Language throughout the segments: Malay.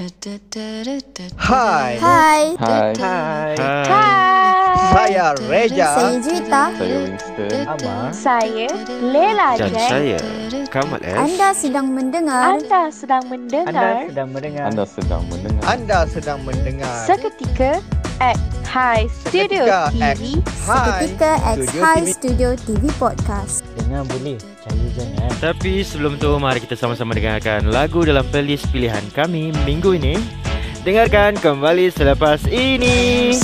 Hai. Hai. Hai, Hai. Hai. Saya Reja. Saya Juwita. saya Winston. Amar. Saya Lela Dan Jack. saya Kamal S Anda sedang mendengar Anda sedang Anda mendengar sedang mendengar. Anda sedang mendengar Anda sedang mendengar. seketika at High Studio Seketika TV. Seketika at Studio High. Studio TV Podcast. Dengar boleh, saya jangan. Tapi sebelum tu mari kita sama-sama dengarkan lagu dalam playlist pilihan kami minggu ini Dengarkan kembali selepas ini.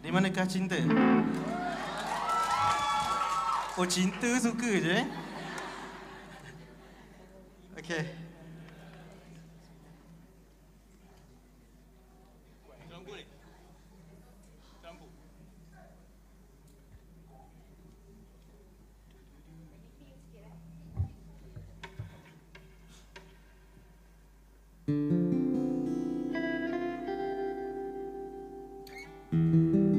Di manakah cinta? Oh cinta suka je eh? Okay. Malam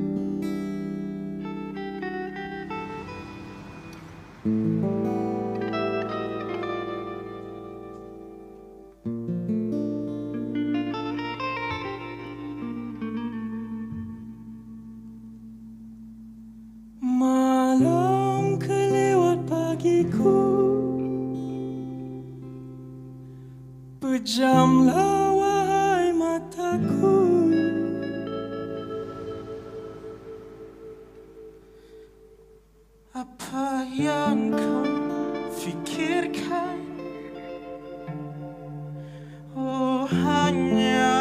kelewat pagiku Pejamlah wahai mataku. Apa yang kau fikirkan? Oh hanya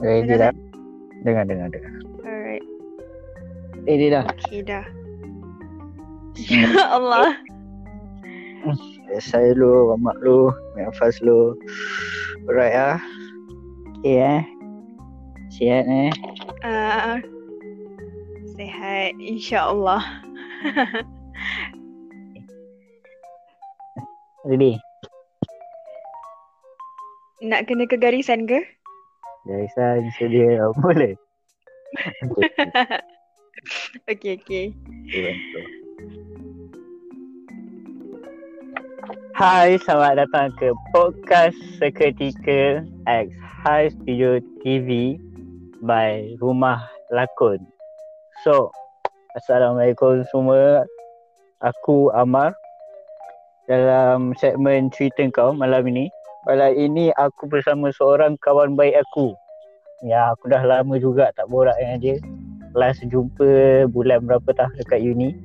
Ready Dengar dah? Dengar, dengar, dengar. Alright. Ready dah? Okay dah. Ya Allah. Saya lu, mamak lu, nafas lu. Alright ah. Okay eh. Sihat eh. Uh, sehat insyaAllah. Ready? Nak kena ke garisan ke? Garisan sedia boleh. okay, okay. Okay, bantu. Hai, selamat datang ke podcast seketika X High Studio TV by Rumah Lakon. So, Assalamualaikum semua. Aku Amar dalam segmen cerita kau malam ini. Malam ini aku bersama seorang kawan baik aku. Ya, aku dah lama juga tak borak dengan dia. Last jumpa bulan berapa tah dekat uni.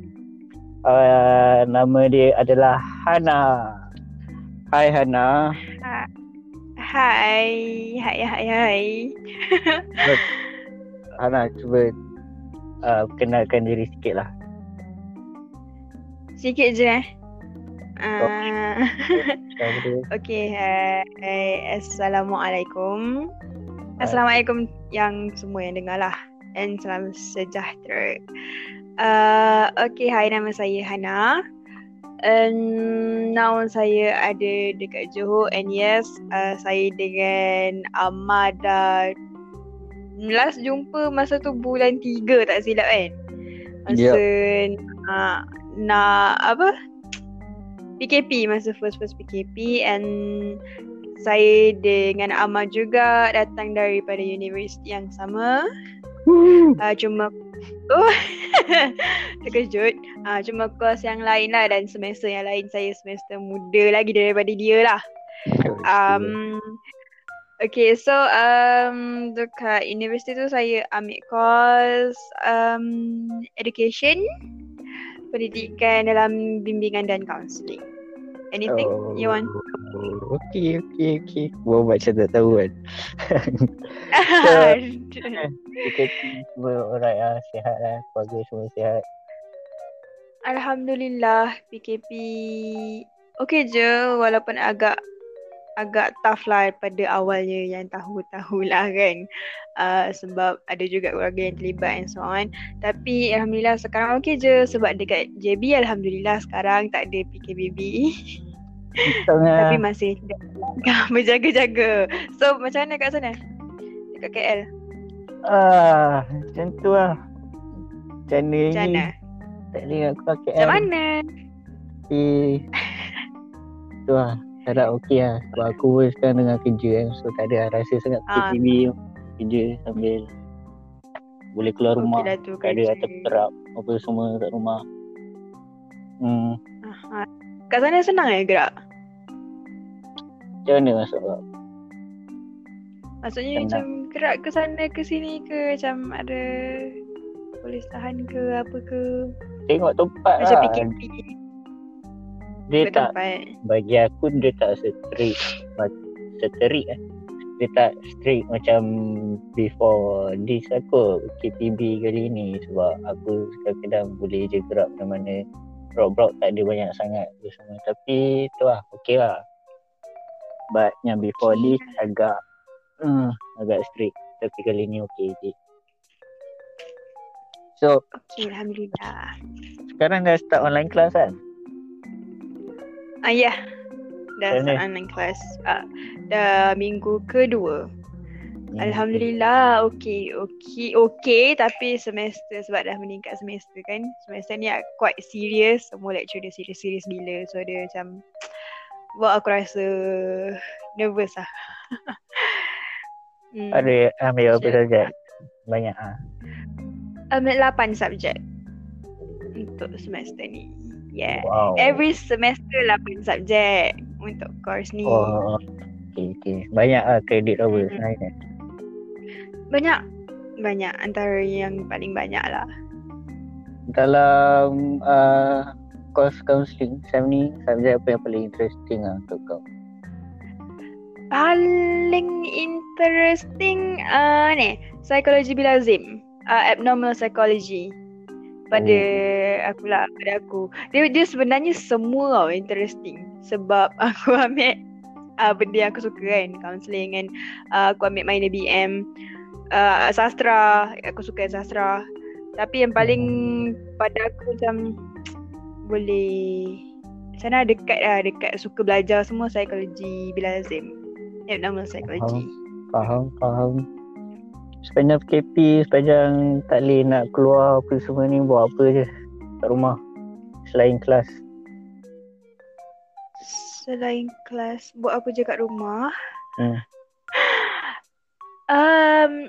Uh, nama dia adalah Hana. Hai Hana. Hai. Hai, hai, hai. Hana cuba uh, kenalkan diri sikit lah. Sikit je eh. Uh, dia. okay, hai. Assalamualaikum. Assalamualaikum yang semua yang dengar lah. And salam sejahtera. Uh, okay, hai nama saya Hana. Um, now saya ada dekat Johor and yes, uh, saya dengan Amada last jumpa masa tu bulan 3 tak silap kan? Masa nak, nak apa? PKP masa first first PKP and saya dengan Amar juga datang daripada universiti yang sama. Uh, cuma oh, terkejut. Uh, cuma kos yang lain lah dan semester yang lain saya semester muda lagi daripada dia lah. Um, okay, so um, dekat universiti tu saya ambil kos um, education, pendidikan dalam bimbingan dan counselling. Anything you want? Oh, Okay, okay, okay. Buat macam tak tahu kan. Kita semua alright lah. Sihat lah. Keluarga semua sihat. Alhamdulillah PKP okay je walaupun agak agak tough lah pada awalnya yang tahu-tahu lah kan. Uh, sebab ada juga keluarga yang terlibat and so on. Tapi Alhamdulillah sekarang okay je sebab dekat JB Alhamdulillah sekarang tak ada PKBB tapi masih berjaga-jaga. So macam mana kat sana? Dekat KL Ah, macam tu lah. Macam mana macam ni? mana? Tak ada nak KL. macam mana? Tapi tu lah. Harap okey lah. Sebab aku pun sekarang tengah kerja kan. So tak ada lah. Rasa sangat Ah. PKP kerja sambil boleh keluar rumah. Okey lah tu Tak ada atap terap apa semua kat rumah. Hmm. Aha. kat sana senang ya gerak Macam mana masuk kau? Maksudnya Senang. macam gerak ke sana ke sini ke macam ada polis tahan ke apa ke Tengok tempat macam lah. PKP Dia tak tempat. bagi aku dia tak strict strict eh. Dia tak strict macam before this aku KPB kali ni. Sebab aku kadang-kadang boleh je gerak mana-mana rock-rock tak ada banyak sangat tu semua. Tapi tu lah okay lah. But yang before Okay. this agak hmm, agak strict tapi kali ni okay je. So Okay, Alhamdulillah. sekarang dah start online class kan Ah ya. Yeah. Dah Macam start mana? online class. Ah, dah minggu kedua. Hmm, Alhamdulillah. Okay, okay, okay. Tapi semester sebab dah meningkat semester kan. Semester ni quite serious. Semua lecture dia serius-serius gila. So dia macam buat aku rasa nervous lah. hmm. ada ambil apa saja banyak ah Ambil 8 subjek untuk semester ni. Yeah. wow Every semester 8 subjek untuk course ni. Oh, okay, okay. Banyak lah kredit apa Mm-mm. sebenarnya. Banyak. Banyak. Antara yang paling banyak lah. Dalam uh, course counselling Sam ni subjek apa yang paling interesting lah untuk kau? Paling interesting uh, ni psikologi bilazim. Uh, abnormal psychology. Pada aku lah, pada aku. Dia, dia sebenarnya semua tau interesting. Sebab aku ambil uh, benda yang aku suka kan. Counselling kan. Uh, aku ambil minor BM. Uh, sastra. Aku suka sastra. Tapi yang paling pada aku macam boleh sana dekat lah dekat suka belajar semua psikologi bilazim. Abnormal psychology. Faham, faham. Sepanjang PKP, sepanjang tak boleh nak keluar apa semua ni buat apa je kat rumah selain kelas. Selain kelas, buat apa je kat rumah? Hmm. Um,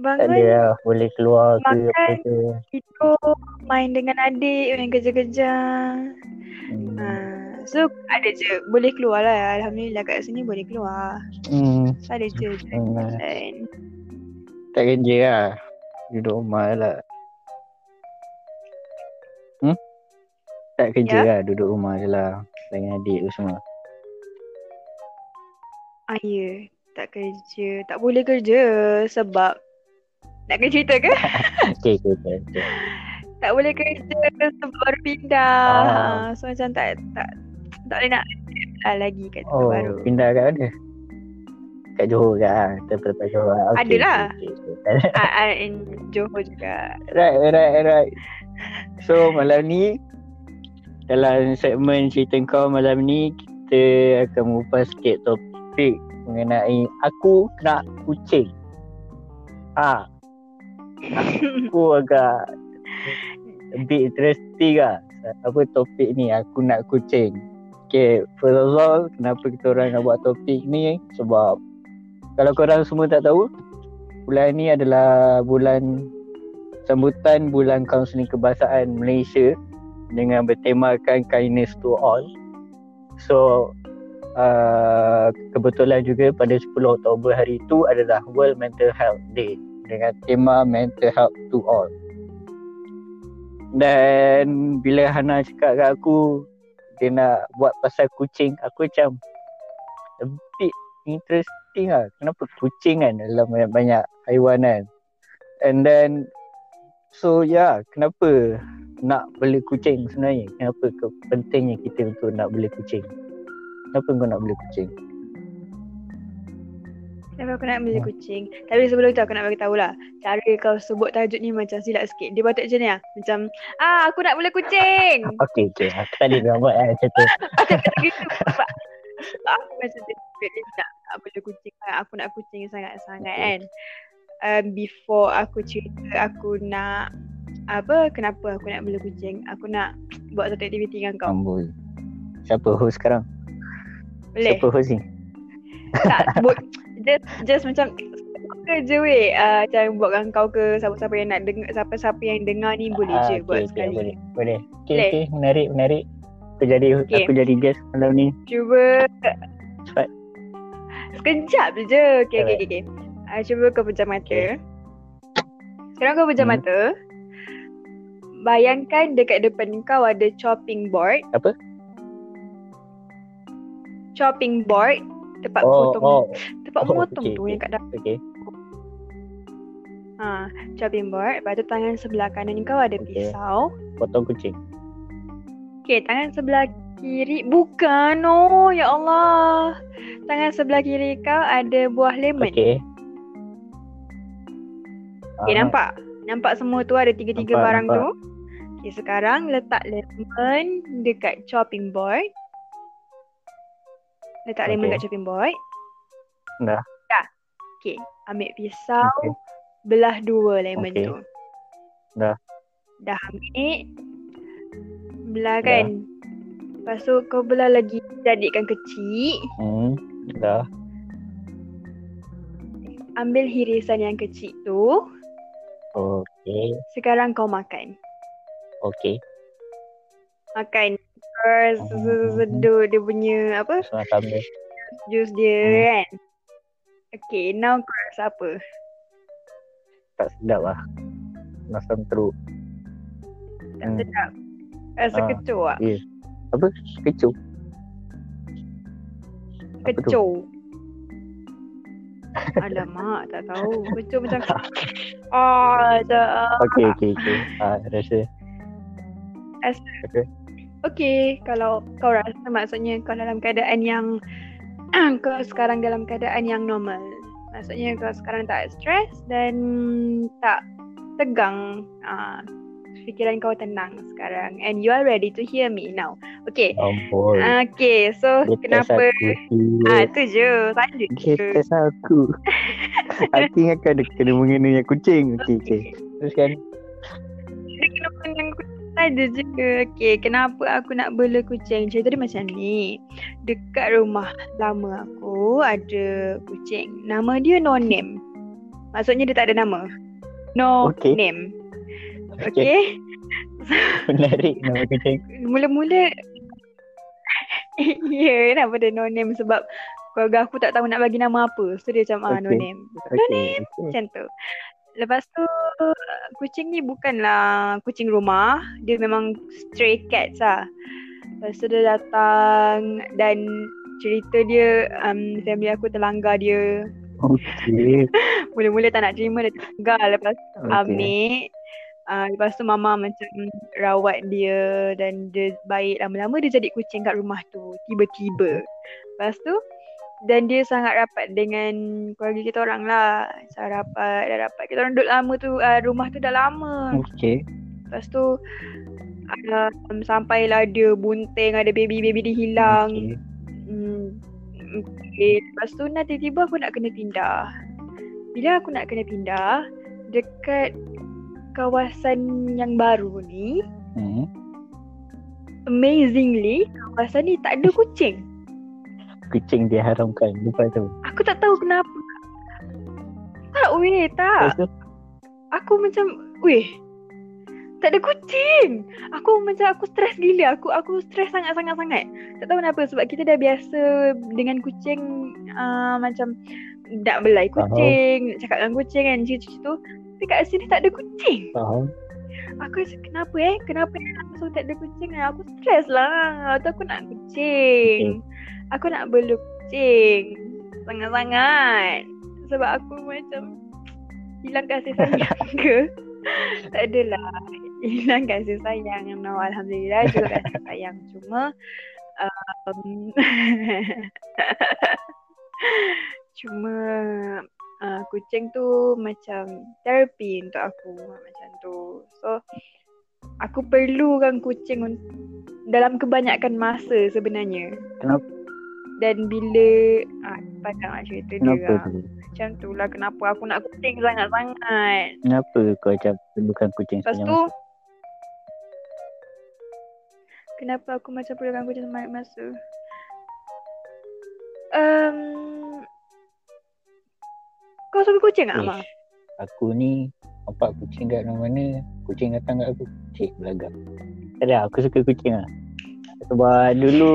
Tak ada bangun, lah boleh keluar ke apa Makan. ke. tidur, main dengan adik, main kerja-kerja. Hmm. Ha, so ada je, boleh keluar lah. Alhamdulillah kat sini boleh keluar. Hmm. Ada je. Hmm. Tak kerja lah. Duduk rumah lah. Hmm? Tak kerja Ya. lah. Duduk rumah je lah. Dengan adik tu semua. ah, ya, tak kerja. Tak boleh kerja sebab nak kena cerita ke? Okay, okay, okay. okay. tak boleh kerja sebab baru pindah. Ah. So macam tak tak tak boleh nak lagi kat tempat Oh, baru. pindah kat mana? Kat Johor ke lah? Tempat-tempat Johor. Okay, Adalah. Okay, okay, okay. Ah, ah, in Johor juga. Right, right, right. So, malam ni, dalam segmen cerita kau malam ni, kita akan mengupas sikit topik mengenai aku nak kucing. Ha, aku agak a bit interesting lah. Apa topik ni, aku nak kucing. Okay, first of all, kenapa kita orang nak buat topik ni? Sebab kalau korang semua tak tahu, bulan ni adalah bulan sambutan bulan kaunseling kebangsaan Malaysia dengan bertemakan kindness to all. So uh, kebetulan juga pada 10 Oktober hari itu adalah World Mental Health Day dengan tema Mental Health to All. Dan bila Hana cakap kat aku dia nak buat pasal kucing, aku macam a bit interesting lah. Kenapa kucing kan dalam banyak-banyak haiwan kan. And then So ya, yeah, kenapa nak beli kucing sebenarnya? Kenapa ke pentingnya kita untuk nak beli kucing? Kenapa kau nak beli kucing? Kenapa aku nak beli Hmm. kucing? Tapi sebelum tu aku nak bagi tahu lah. Cara kau sebut tajuk ni macam silap sikit. Dia patut macam ni lah. Macam, ah aku nak beli kucing. Okey, okey. Aku tadi dah buat eh, macam tu. Macam kata gitu. Aku macam desperate dia nak, beli kucing. Aku nak kucing sangat-sangat Okay. kan. Um, before aku cerita aku nak apa kenapa aku nak beli kucing aku nak buat satu aktiviti dengan kau Amboi. Siapa host sekarang? boleh Siapa host ni? tak buat just just macam kerja weh uh, macam buat dengan kau ke siapa-siapa yang nak dengar siapa-siapa yang dengar ni boleh Ah, je okey, buat okey, sekali Boleh, boleh. Okey, okey. Menarik, menarik. Aku jadi Okey. aku jadi guest malam ni. cuba Cepat. sekejap je okey okey okey okay. uh, cuba kau pejam mata Okey. sekarang kau pejam Hmm. mata bayangkan dekat depan kau ada chopping board Apa? chopping board tempat Oh, potong oh. tempat oh, memotong okey, tu okey. yang kat dalam Okey. ha chopping board lepas tu tangan sebelah kanan kau ada Okey. pisau Potong kucing. Okey, tangan sebelah kiri bukan. Oh, ya Allah. Tangan sebelah kiri kau ada buah lemon. Okey. Okey, Ah, nampak? Nampak semua tu ada tiga-tiga Nampak, barang nampak. tu. Okey, sekarang letak lemon dekat chopping board. Letak lemon Okey. dekat chopping board. Dah. Dah. Okey, ambil pisau, Okey. belah dua lemon Okey. tu. Dah. Dah ambil. Belah kan? Lepas tu kau belah lagi jadikan kecil. Hmm. Dah. Ambil hirisan yang kecil tu. Okey. Sekarang kau makan. Okey. Makan. Terus Hmm. sedut dia punya apa? Tambah. Jus dia Hmm. kan. Okay, now kau rasa apa? Tak sedap lah. Masam teruk. Tak Hmm. sedap. Rasa Ah. kecoh tak? Ya. Apa? Kecoh. Apa tu? Kecoh. Alamak, tak tahu. Kecoh macam Ah, tak. Okey, okey, okey. Ah, rasa. Okey, kalau kau rasa maksudnya kau dalam keadaan yang kau sekarang dalam keadaan yang normal. Maksudnya kau sekarang tak stres dan tak tegang. Ah, fikiran kau tenang sekarang and you are ready to hear me now. Okay. Ampun. Okay, so Dia kenapa? Ah, tu je. Dia je. test aku. aku ingatkan dia kena mengenai kucing. Okey, okey. Teruskan. Dia kena menang kucing saja je. Okay, kenapa aku nak bela kucing? Cerita dia macam ni. Dekat rumah lama aku ada kucing. Nama dia no name. Maksudnya dia tak ada nama. No Okey. name. Okey. Okay. Menarik nama kucing. Mula-mula Ya, kenapa dia no name sebab keluarga aku tak tahu nak bagi nama apa. So dia macam ah no name. Okey. okey. Macam tu. Lepas tu kucing ni bukanlah kucing rumah, dia memang stray cats lah. Lepas tu dia datang dan cerita dia um, family aku terlanggar dia. Okey. Mula-mula tak nak terima dia terlanggar lepas tu Okey. ambil. Uh, lepas tu mama macam rawat dia dan dia baik lama-lama dia jadi kucing kat rumah tu tiba-tiba. Lepas tu dan dia sangat rapat dengan keluarga kita orang lah. Sangat rapat, dah rapat. Kita orang duduk lama tu, uh, rumah tu dah lama. Okey. Lepas tu uh, sampailah dia bunting, ada baby-baby dia hilang. Okey. Hmm. Okay. Lepas tu nah tiba-tiba aku nak kena pindah. Bila aku nak kena pindah, dekat kawasan yang baru ni, Hmm. amazingly, kawasan ni tak ada kucing. Kucing dia haramkan. Lupa tu. Aku tak tahu kenapa. Tak weh, tak. Lepas tu. Aku macam, weh, tak ada kucing. Aku macam aku stres gila. Aku aku stres sangat-sangat sangat. Tak tahu kenapa sebab kita dah biasa dengan kucing uh, macam nak belai kucing, nak cakap dengan kucing kan macam tu. Tapi kat sini tak ada kucing. Faham? Aku rasa kenapa eh? Kenapa eh langsung tak ada kucing? Aku stres lah. Tu aku nak kucing. Aku nak bela kucing. Sangat-sangat. Sebab aku macam hilang kasih sayang ke? tak adalah. Hilang kasih sayang. No, Alhamdulillah juga kasih sayang. Cuma um, Cuma uh, kucing tu macam terapi untuk aku macam tu. So aku perlukan kucing un- dalam kebanyakan masa sebenarnya. Kenapa? Dan bila ah panjang lah cerita dia Kenapa lah. tu? Macam tu lah kenapa aku nak kucing sangat-sangat. Kenapa kau macam perlukan kucing Lepas sepanjang tu masa? Kenapa aku macam perlukan kucing sebanyak masa? Um, kau suka kucing tak, Mak? Ish, Aku ni nampak kucing kat mana-mana. Kucing datang kat aku. Cik, belagak. Tak ada, aku suka kucing lah. Sebab dulu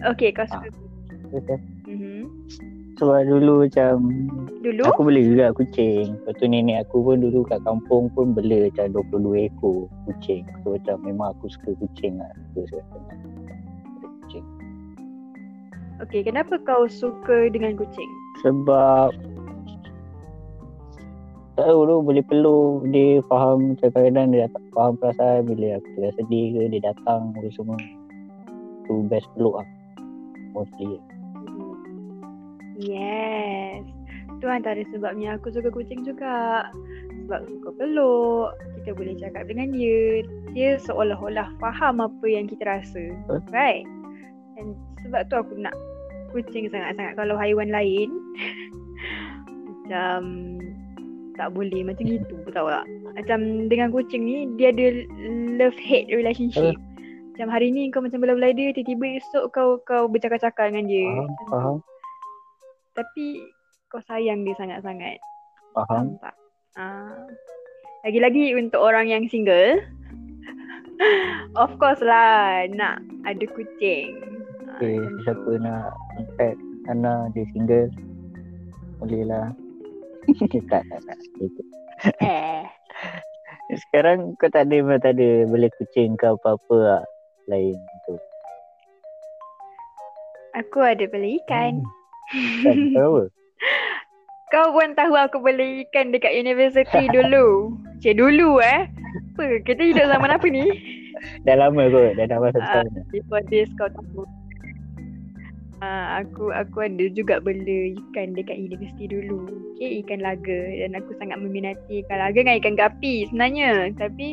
Okay, kau suka. Ah. Mm-hmm. Sebab dulu macam Dulu? Aku bela juga kucing Lepas tu nenek aku pun dulu kat kampung pun bela macam 22 ekor kucing So macam memang aku suka kucing lah Aku suka kucing Okay, kenapa kau suka dengan kucing? Sebab tahu tu boleh peluk dia faham macam kadang-kadang dia tak faham perasaan bila aku tengah sedih ke dia datang ke semua tu best peluk lah mostly Yes. Tu antara sebabnya aku suka kucing juga. Sebab suka peluk. Kita boleh cakap dengan dia. Dia seolah-olah faham apa yang kita rasa. Betul. Right? And sebab tu aku nak kucing sangat-sangat. Kalau haiwan lain, macam tak boleh macam gitu tahu tak? Macam dengan kucing ni, dia ada love-hate relationship. Macam hari ni kau macam belai-belai dia, tiba-tiba esok kau kau bercakap-cakap dengan dia. faham faham Tapi kau sayang dia sangat-sangat. faham Faham tak? Ah. Lagi-lagi untuk orang yang single. of course lah nak ada kucing. Ah, Okay, macam siapa nak Ana dia single Boleh lah Eh. Sekarang kau tak ada memang tak ada beli kucing ke apa-apa lah. Lain tu. Aku ada beli ikan. Kan tahu. Kau pun tahu aku beli ikan dekat universiti dulu. Cik dulu eh. Apa? Kita hidup zaman apa ni? Dah lama kot. Dah dah masa Ah, tahun. before this kau tahu. Ah, aku aku ada juga bela ikan dekat universiti dulu. Okay, ikan laga dan aku sangat meminati ikan laga dengan ikan gapi sebenarnya. Tapi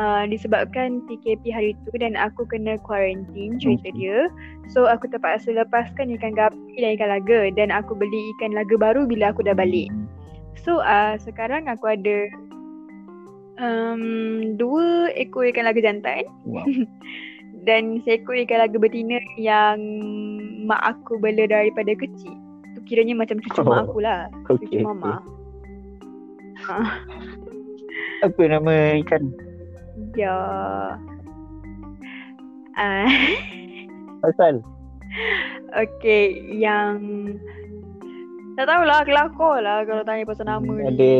uh, disebabkan PKP hari tu dan aku kena quarantine cerita dia. So aku terpaksa lepaskan ikan gapi dan ikan laga dan aku beli ikan laga baru bila aku dah balik. So uh, sekarang aku ada um, dua ekor ikan laga jantan Wow. dan seekor ikan laga betina yang mak aku bela daripada kecil. Tu kiranya macam cucu Oh, mak aku lah. Cucu Okey. mama. Apa nama ikan? Ya. Ah, Asal? okay, yang tak tahulah kelakor lah kalau tanya pasal nama ni. Ada.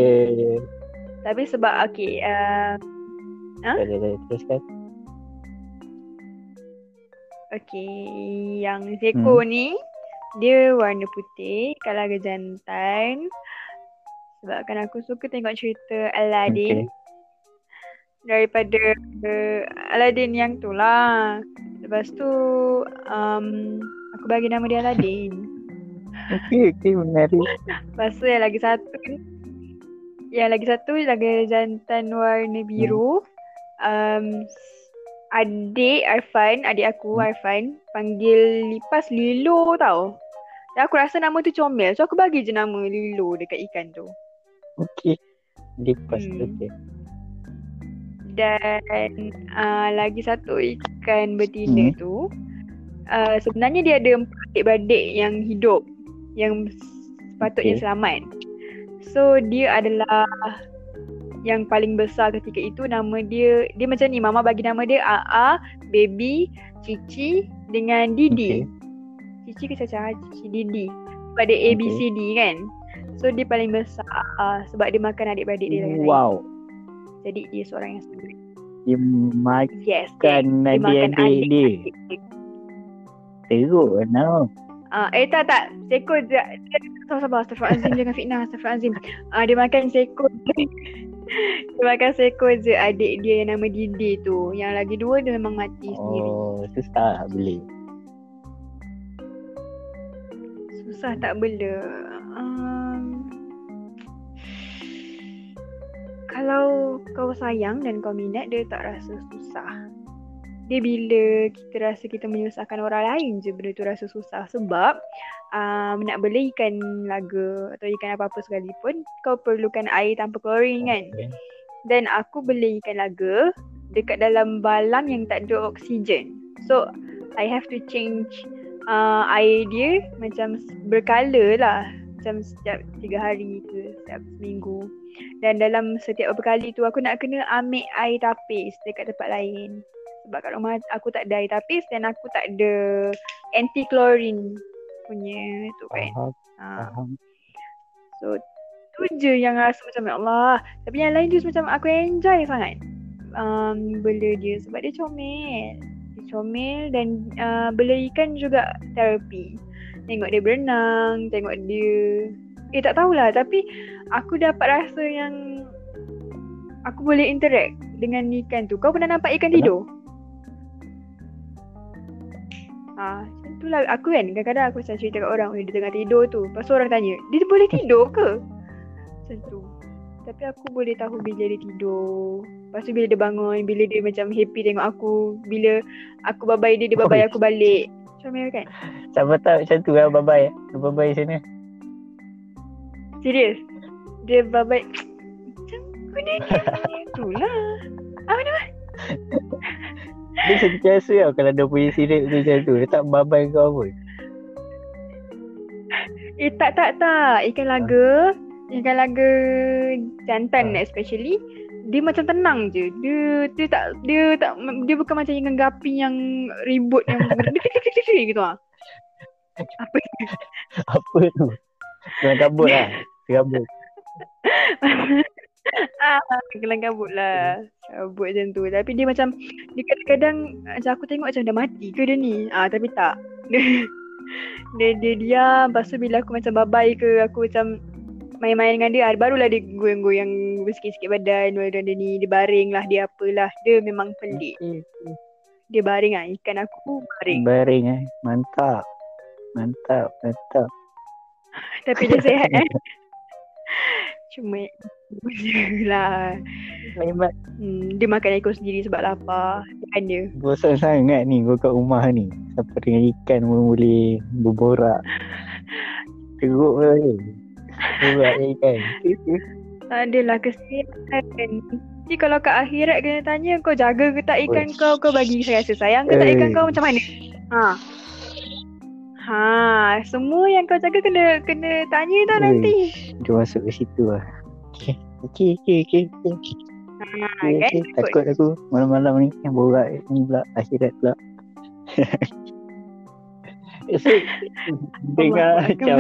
Tapi sebab okay, uh, Ha? Ada, ada. Teruskan. Okay, yang seekor ni dia warna putih, kalaga jantan. Sebabkan aku suka tengok cerita Aladdin. Okay. daripada uh, Aladdin yang tu lah. Lepas tu um, aku bagi nama dia Aladdin. Okey, okey. Menarik. Lepas tu yang lagi satu ni yang lagi satu lagi jantan warna biru. Um, adik Arfan, adik aku Hmm. Arfan panggil lipas Lilo tau. Dan aku rasa nama tu comel. So aku bagi je nama Lilo dekat ikan tu. Okey. Lipas Hmm. Okey. Dan uh, lagi satu ikan betina Hmm. tu uh, sebenarnya dia ada empat adik-beradik yang hidup yang sepatutnya Okey. selamat. So dia adalah yang paling besar ketika itu nama dia dia macam ni mama bagi nama dia AA, Baby, Cici dengan Didi. Cici ke Caca? Cici Didi. Sebab dia A, B. C, D kan. So dia paling besar uh, sebab dia makan adik-beradik dia. Wow. Jadi dia seorang yang sendiri. Dia makan Yes. Dia, dia makan adik-adik dia. Teruk no. Ah, eh tak tak. Seekor je. Sabar sabar. Astaghfirullahaladzim. Jangan fitnah. Astaghfirullahaladzim. Ah, dia makan seekor makan seekor je adik dia yang nama Didi tu. Yang lagi dua dia memang mati sendiri. Oh, susah beli. Susah tak bela. Um, kalau kau sayang dan kau minat dia tak rasa susah. Dia bila kita rasa kita menyusahkan orang lain je benda tu rasa susah sebab um, nak bela ikan laga atau ikan apa-apa sekalipun kau perlukan air tanpa klorin kan. Okay. Dan aku beli ikan laga dekat dalam balam yang tak ada oksigen. So I have to change uh, air dia macam berkala lah. Macam setiap tiga hari ke setiap seminggu. Dan dalam setiap beberapa kali tu aku nak kena ambil air tapis dekat tempat lain. Sebab kat rumah aku tak ada air tapis dan aku tak ada anti chlorine punya tu kan. Faham, Ha. faham. So tu je yang rasa macam ya Allah. Tapi yang lain tu macam aku enjoy sangat. Um, bela dia sebab dia comel. Dia comel dan uh, bela ikan juga terapi. Tengok dia berenang, tengok dia Eh tak tahulah tapi aku dapat rasa yang aku boleh interact dengan ikan tu. Kau pernah nampak ikan tidur? Ah, tu lah. Aku kan kadang-kadang aku macam cerita kat orang, "Eh, dia tengah tidur tu. Lepas tu orang tanya, dia boleh tidur ke? Macam tu. Tapi aku boleh tahu bila dia tidur. Lepas tu bila dia bangun, bila dia macam happy tengok aku. Bila aku babai dia, dia babai aku balik. Comel kan? Siapa tahu macam tu lah babai. Babai sana. Serius. Dia babai. Macam kuda dia tu lah. Apa nama? Dia sentiasa tau kalau dia punya sirip tu macam tu. Dia tak babai kau pun. Eh tak tak tak. Ikan laga. Ikan laga jantan Ah. especially. Dia macam tenang je. Dia dia tak dia tak dia bukan macam ikan gapi yang ribut yang gitu ah. Apa Apa tu? Kena kabut lah. Kabut. Ah, kelang kabut lah. Cabut macam tu. Tapi dia macam, dia kadang-kadang macam aku tengok macam dah mati ke dia ni? Ah, tapi tak. Dia, dia, dia diam. Lepas tu bila aku macam babai ke, aku macam main-main dengan dia, ah, barulah dia goyang-goyang sikit-sikit badan. Badan dia ni, dia baring lah, dia apalah. Dia memang pelik. Dia baring lah. Ikan aku baring. Baring eh. Mantap. Mantap. Mantap. Tapi dia sihat eh. Cuma lah. Memang Hmm, dia makan ekor sendiri sebab lapar. Kan dia. bosan sangat ni kau kat rumah ni. Sampai dengan ikan pun boleh berborak. Teruk lah ni. Borak je ikan. Adalah kesian. Nanti kalau kat akhirat kena tanya kau jaga ke tak ikan Uish. kau, kau bagi rasa sayang ke tak ikan kau macam mana? Ha. Ha, semua yang kau jaga kena kena tanya tau nanti. Dia masuk ke situ lah. Okay. Okay, okay, okay. okay. Ha, Okay, kan? okay. Takut aku malam-malam ni yang borak ni pula akhirat pula. so, dengar macam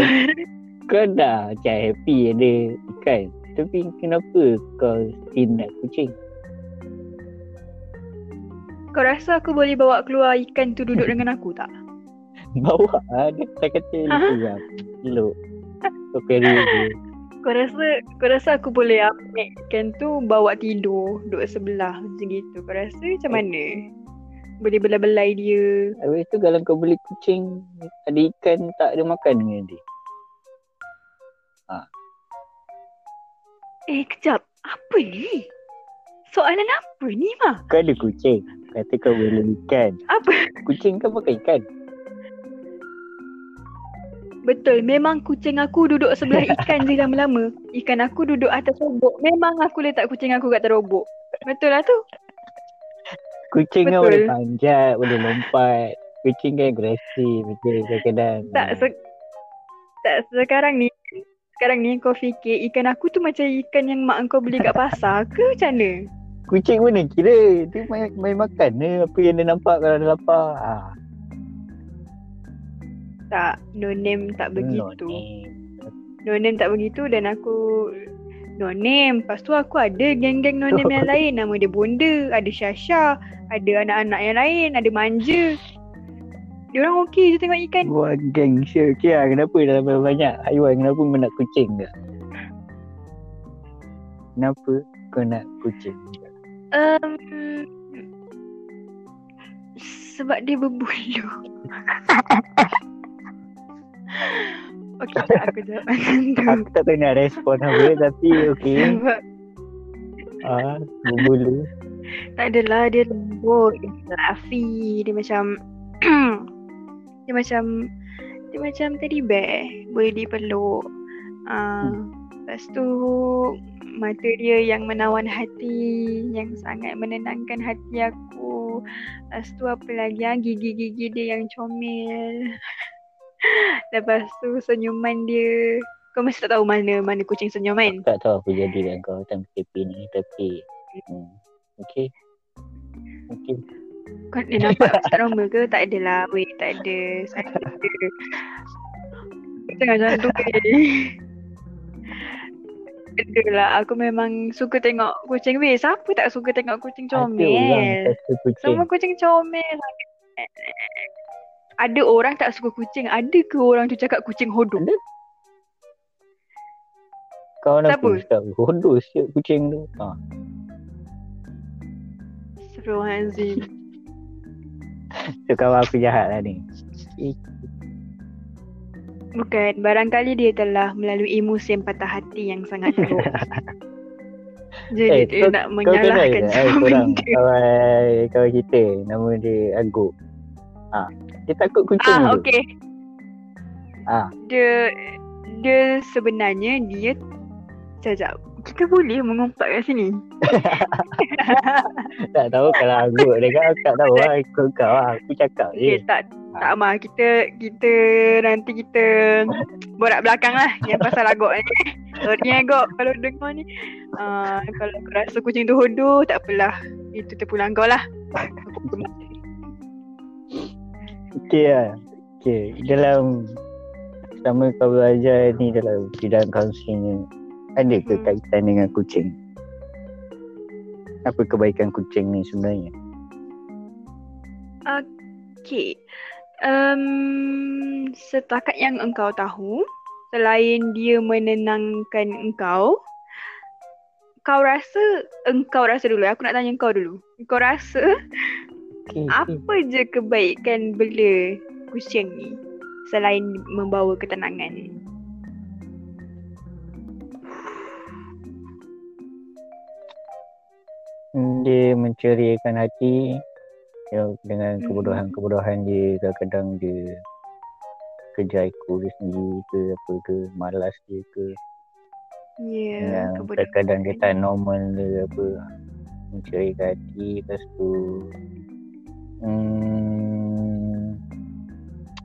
kau dah macam happy ada ikan. Tapi kenapa kau still nak kucing? Kau rasa aku boleh bawa keluar ikan tu duduk dengan aku tak? Bawa lah. Dia tak kata lah. Elok. Kau carry je. Kau rasa kau rasa aku boleh ambil ikan tu bawa tidur duduk sebelah macam gitu. Kau rasa macam mana? Boleh belai-belai dia. Habis tu kalau kau beli kucing, ada ikan tak ada makan dengan dia. Eh kejap. Apa ni? Soalan apa ni mah? Kau ada kucing. Kata kau beli ikan. Apa? Kucing kau makan ikan. Betul, memang kucing aku duduk sebelah ikan je lama-lama. Ikan aku duduk atas robok. Memang aku letak kucing aku kat atas robok. Betul lah tu. Kucing kan boleh panjat, boleh lompat. Kucing kan agresif. Betul kadang-kadang. Tak, se- tak sekarang ni. Sekarang ni kau fikir ikan aku tu macam ikan yang mak kau beli kat pasar ke macam mana? Kucing mana kira. Dia main, main makan je. Apa yang dia nampak kalau dia lapar. Ah, Tak, no name tak begitu. no ni. No name tak begitu dan aku no name. Lepas tu aku ada geng-geng no name yang lain. Nama dia Bonda, ada Syasha, ada anak-anak yang lain, ada Manja. Dia orang okey je tengok ikan. Wah geng sure. Okay lah. Kenapa dalam banyak haiwan. Kenapa kau nak kucing ke? Kenapa kau nak kucing? Um, sebab dia berbulu. Okey, tak aku jawab macam tu. Aku tak tahu nak respon apa. tapi. Sebab Ah, berbulu. tak adalah dia lembut, dia fluffy, dia macam dia macam dia macam teddy bear, boleh dipeluk. Uh, lepas tu mata dia yang menawan hati, yang sangat menenangkan hati aku. Lepas tu apa lagi ah gigi-gigi dia yang comel. Lepas tu senyuman dia. Kau masih tak tahu mana mana kucing senyum kan? Aku tak tahu apa jadi dengan kau time PKP ni. Tapi, hmm. okay. Okay. Kau dia nampak tak normal ke? Tak adalah. Weh, tak ada. Saya ada. Jangan macam tu. Adalah, aku memang suka tengok kucing weh. Siapa tak suka tengok kucing Ada orang comel? kata kucing. Semua kucing comel. Ada orang tak suka kucing. Ada ke orang tu cakap kucing hodoh? Ada. Kau nak Siapa? aku cakap Hodoh siap kucing tu ha. Astagfirullahaladzim. So kawan aku jahat lah ni Bukan, barangkali dia telah melalui musim patah hati yang sangat teruk. Jadi Eh, dia kau- nak Kau menyalahkan eh, semua benda. Kawan Kawan kita Nama dia Aguk ha. Dia takut kucing Ah, tu okey. Ah. Dia dia sebenarnya dia Sekejap. Kita boleh mengumpat kat sini. Tak tahu kalau Aguk Dia kan aku tak tahu lah Ikut kau lah Aku cakap je Okay, tak tak mah kita kita nanti kita borak belakang lah yang pasal agok ni. Sorry agok kalau dengar ni. Uh, kalau kau rasa kucing tu hodoh tak apalah. Itu terpulang kau lah. Aku Okay lah Okay Dalam Selama kau belajar ni Dalam bidang kaunseling ni Ada ke kaitan dengan kucing Apa kebaikan kucing ni sebenarnya? Okay. Um, setakat yang engkau tahu, selain dia menenangkan engkau, kau rasa, engkau rasa dulu, aku nak tanya engkau dulu. Kau rasa Okay, apa je kebaikan bela kucing ni selain membawa ketenangan? Hmm, Dia menceriakan hati ya, dengan Hmm. kebodohan-kebodohan dia kadang-kadang dia kerja aku dia sendiri ke apa ke malas dia ke Ya, yang kadang-kadang dia tak normal dia apa menceriakan hati lepas tu hmm,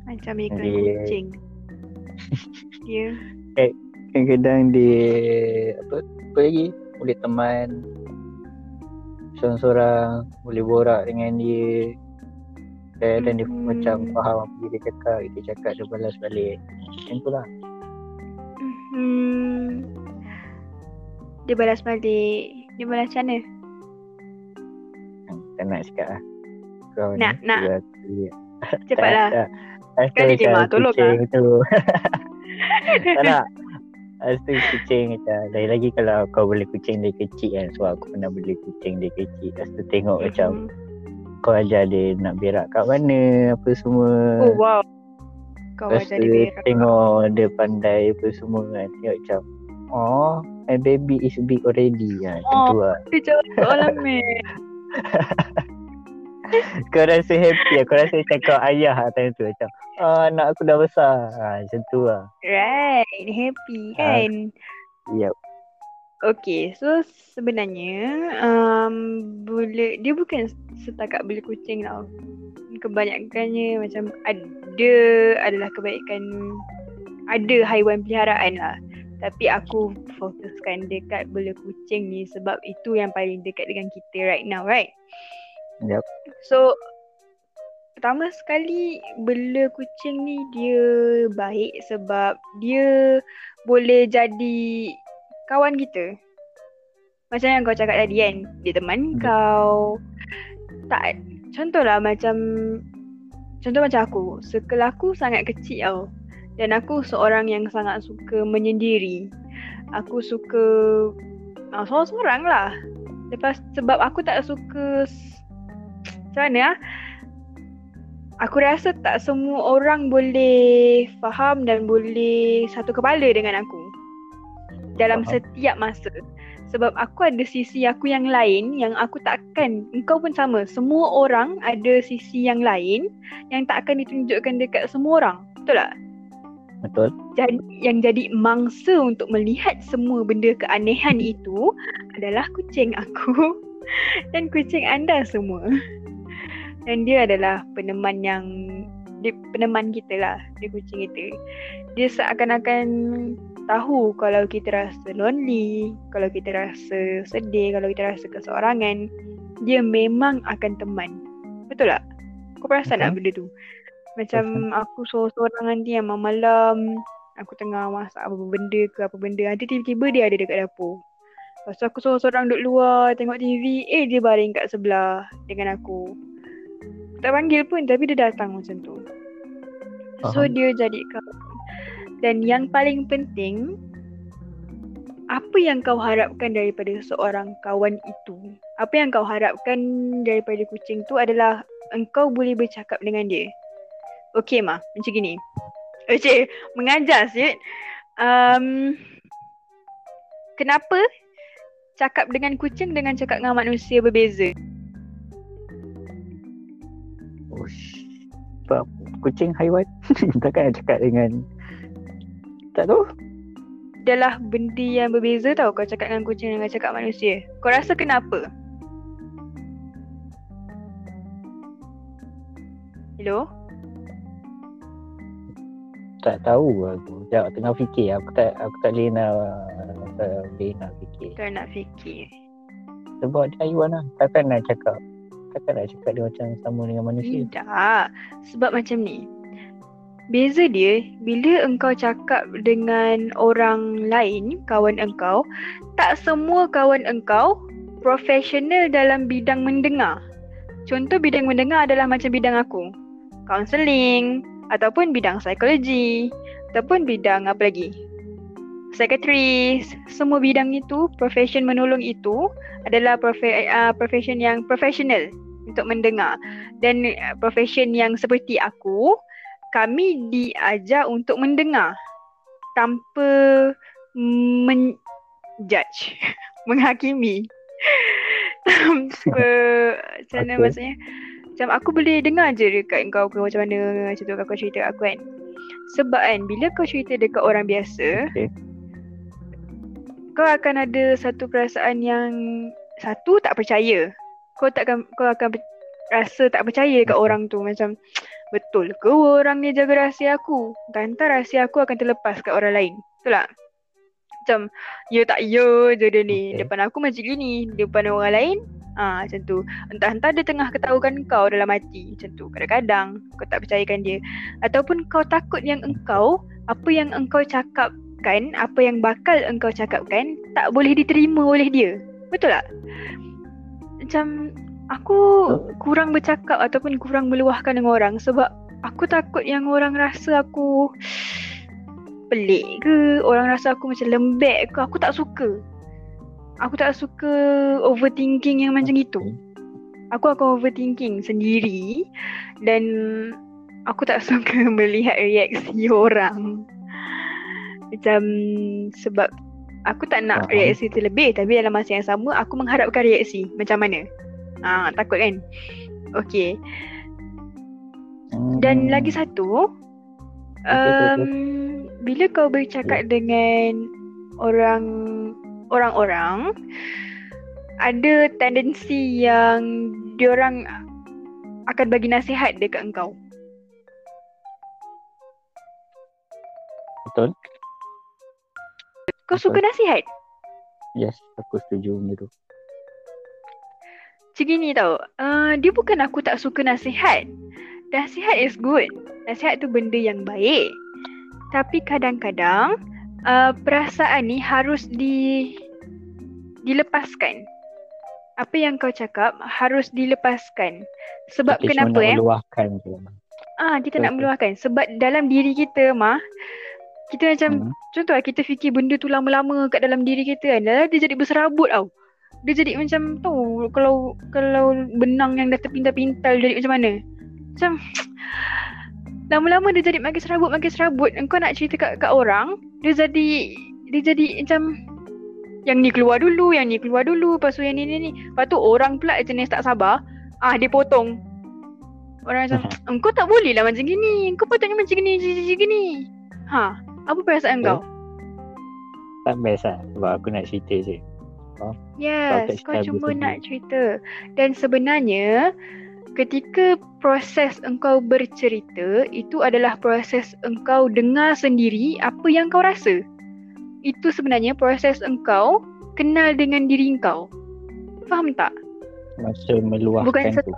Macam iklan Dia- kucing. Dia kadang-kadang dia apa apa lagi? Boleh teman. Seorang-seorang boleh borak dengan dia. Kadang-kadang dia Mhm. macam faham apa dia cakap dia cakap dia balas balik. Macam tu lah. Hmm, dia balas balik. Dia balas macam mana? tak nak cakap lah kau Nak, ni nak. dia dia. Cepatlah. Sekali Rasa je, macam Mak. Tolong, tu tak nak Lepas tu kucing macam Lagi lagi kalau kau beli kucing dari kecil kan So aku pernah beli kucing dari kecil Lepas tu tengok macam Mhm. Kau ajar dia nak berak kat mana Apa semua Oh wow. Kau Lepas ajar tu dia berak. tengok dia pandai apa semua kan Tengok macam Oh my baby is big already Macam Oh. tu lah Dia jawab soalan meh. Kau rasa happy lah Kau rasa macam kau ayah lah time tu Macam oh, anak aku dah besar ha, Macam tu lah Right. Happy Ah. kan? Yep Okay, so sebenarnya um, boleh dia bukan setakat beli kucing tau. Kebanyakannya macam ada adalah kebaikan ada haiwan peliharaan lah. Tapi aku fokuskan dekat bela kucing ni sebab itu yang paling dekat dengan kita right now, right? Yep So pertama sekali bela kucing ni dia baik sebab dia boleh jadi kawan kita. Macam yang kau cakap tadi kan, dia teman Hmm. kau. Tak contohlah macam contoh macam aku, circle aku sangat kecil tau. Dan aku seorang yang sangat suka menyendiri. Aku suka uh, seorang-seorang lah. Lepas sebab aku tak suka macam mana ah? Aku rasa tak semua orang boleh faham dan boleh satu kepala dengan aku dalam Faham. setiap masa. Sebab aku ada sisi aku yang lain yang aku takkan, engkau pun sama. Semua orang ada sisi yang lain yang tak akan ditunjukkan dekat semua orang. Betul tak? Betul Jadi, yang jadi mangsa untuk melihat semua benda keanehan itu adalah kucing aku dan kucing anda semua. Dan dia adalah peneman yang dia peneman kita lah, dia kucing kita. Dia seakan-akan tahu kalau kita rasa lonely, kalau kita rasa sedih, kalau kita rasa keseorangan, dia memang akan teman. Betul tak? Kau perasan tak benda tu? Macam aku seorang-seorang nanti yang malam aku tengah masak apa benda ke apa benda nanti tiba-tiba dia ada dekat dapur. Lepas tu aku seorang-seorang duduk luar tengok TV, eh dia baring kat sebelah dengan aku. Tak panggil pun tapi dia datang macam tu. So dia jadi kawan. Dan yang paling penting apa yang kau harapkan daripada seorang kawan itu? Apa yang kau harapkan daripada kucing tu adalah engkau boleh bercakap dengan dia. Okey mah, macam gini. Okey, mengajar Syed. Um, kenapa cakap dengan kucing dengan cakap dengan manusia berbeza? Ush. Sebab kucing haiwan Takkan nak cakap dengan Tak tahu Adalah benda yang berbeza tau kau cakap dengan kucing dengan cakap manusia. Kau rasa kenapa? Hello? Tak tahu aku Sekejap tengah fikir Aku tak aku tak boleh nak Tak boleh nak fikir Kau nak fikir. Sebab dia haiwan lah Takkan nak cakap Takkan nak cakap dia macam sama dengan manusia Tidak. Sebab macam ni. Beza dia, bila engkau cakap dengan orang lain, kawan engkau, tak semua kawan engkau profesional dalam bidang mendengar. Contoh bidang mendengar adalah macam bidang aku. Counselling ataupun bidang psikologi ataupun bidang apa lagi? Psychiatrist. Semua bidang itu, profession menolong itu adalah profe- uh, profession yang profesional untuk mendengar. Dan uh, profession yang seperti aku, kami diajar untuk mendengar tanpa menjudge, menghakimi. tanpa macam mana Okay. maksudnya? Macam aku boleh dengar je dekat kau ke macam mana macam tu kau cerita aku kan. Sebab kan bila kau cerita dekat orang biasa, Okay. Kau akan ada satu perasaan yang satu tak percaya. Kau takkan kau akan rasa tak percaya dekat orang tu macam betul ke orang ni jaga rahsia aku? Entah rahsia aku akan terlepas kat orang lain. Betul tak? Macam ya tak ya je dia ni. Okay. Depan aku macam gini, depan orang lain Ah macam tu. Entah-entah dia tengah ketahukan kau dalam hati. Macam tu. Kadang-kadang kau tak percayakan dia. Ataupun kau takut yang engkau, apa yang engkau cakapkan, apa yang bakal engkau cakapkan, tak boleh diterima oleh dia. Betul tak? Macam aku kurang bercakap ataupun kurang meluahkan dengan orang sebab aku takut yang orang rasa aku pelik ke, orang rasa aku macam lembek ke, aku tak suka. Aku tak suka overthinking yang macam itu. Aku akan overthinking sendiri dan aku tak suka melihat reaksi orang. Macam sebab aku tak nak Faham. reaksi terlebih tapi dalam masa yang sama aku mengharapkan reaksi macam mana. Ah takut kan? Okay. Dan Hmm. lagi satu um, bila kau bercakap dengan orang orang-orang ada tendensi yang diorang akan bagi nasihat dekat engkau. Betul? Kau suka nasihat? Yes, aku setuju benda tu. Macam gini tau. Uh, dia bukan aku tak suka nasihat. Nasihat is good. Nasihat tu benda yang baik. Tapi kadang-kadang uh, perasaan ni harus di dilepaskan. Apa yang kau cakap harus dilepaskan. Sebab Kita kenapa cuma nak eh? meluahkan je. Ah, kita nak Betul. meluahkan. Sebab dalam diri kita mah kita macam Hmm. Contoh lah kita fikir benda tu lama-lama kat dalam diri kita kan. Dah dia jadi berserabut tau. Dia jadi macam tu kalau kalau benang yang dah terpintal-pintal jadi macam mana. Macam lama-lama dia jadi makin serabut makin serabut. Engkau nak cerita kat, kat orang, dia jadi dia jadi macam yang ni keluar dulu, yang ni keluar dulu, lepas tu yang ni ni ni. Lepas tu orang pula jenis tak sabar, ah dia potong. Orang macam, engkau tak boleh lah macam gini. Engkau patutnya macam gini, gini, gini. Ha, apa perasaan kau? Tak best lah sebab aku nak cerita je. Yes, tak kau cuma nak cerita. Dan sebenarnya ketika proses engkau bercerita itu adalah proses engkau dengar sendiri apa yang kau rasa. Itu sebenarnya proses engkau kenal dengan diri engkau. Faham tak? Masa meluahkan Bukan tu.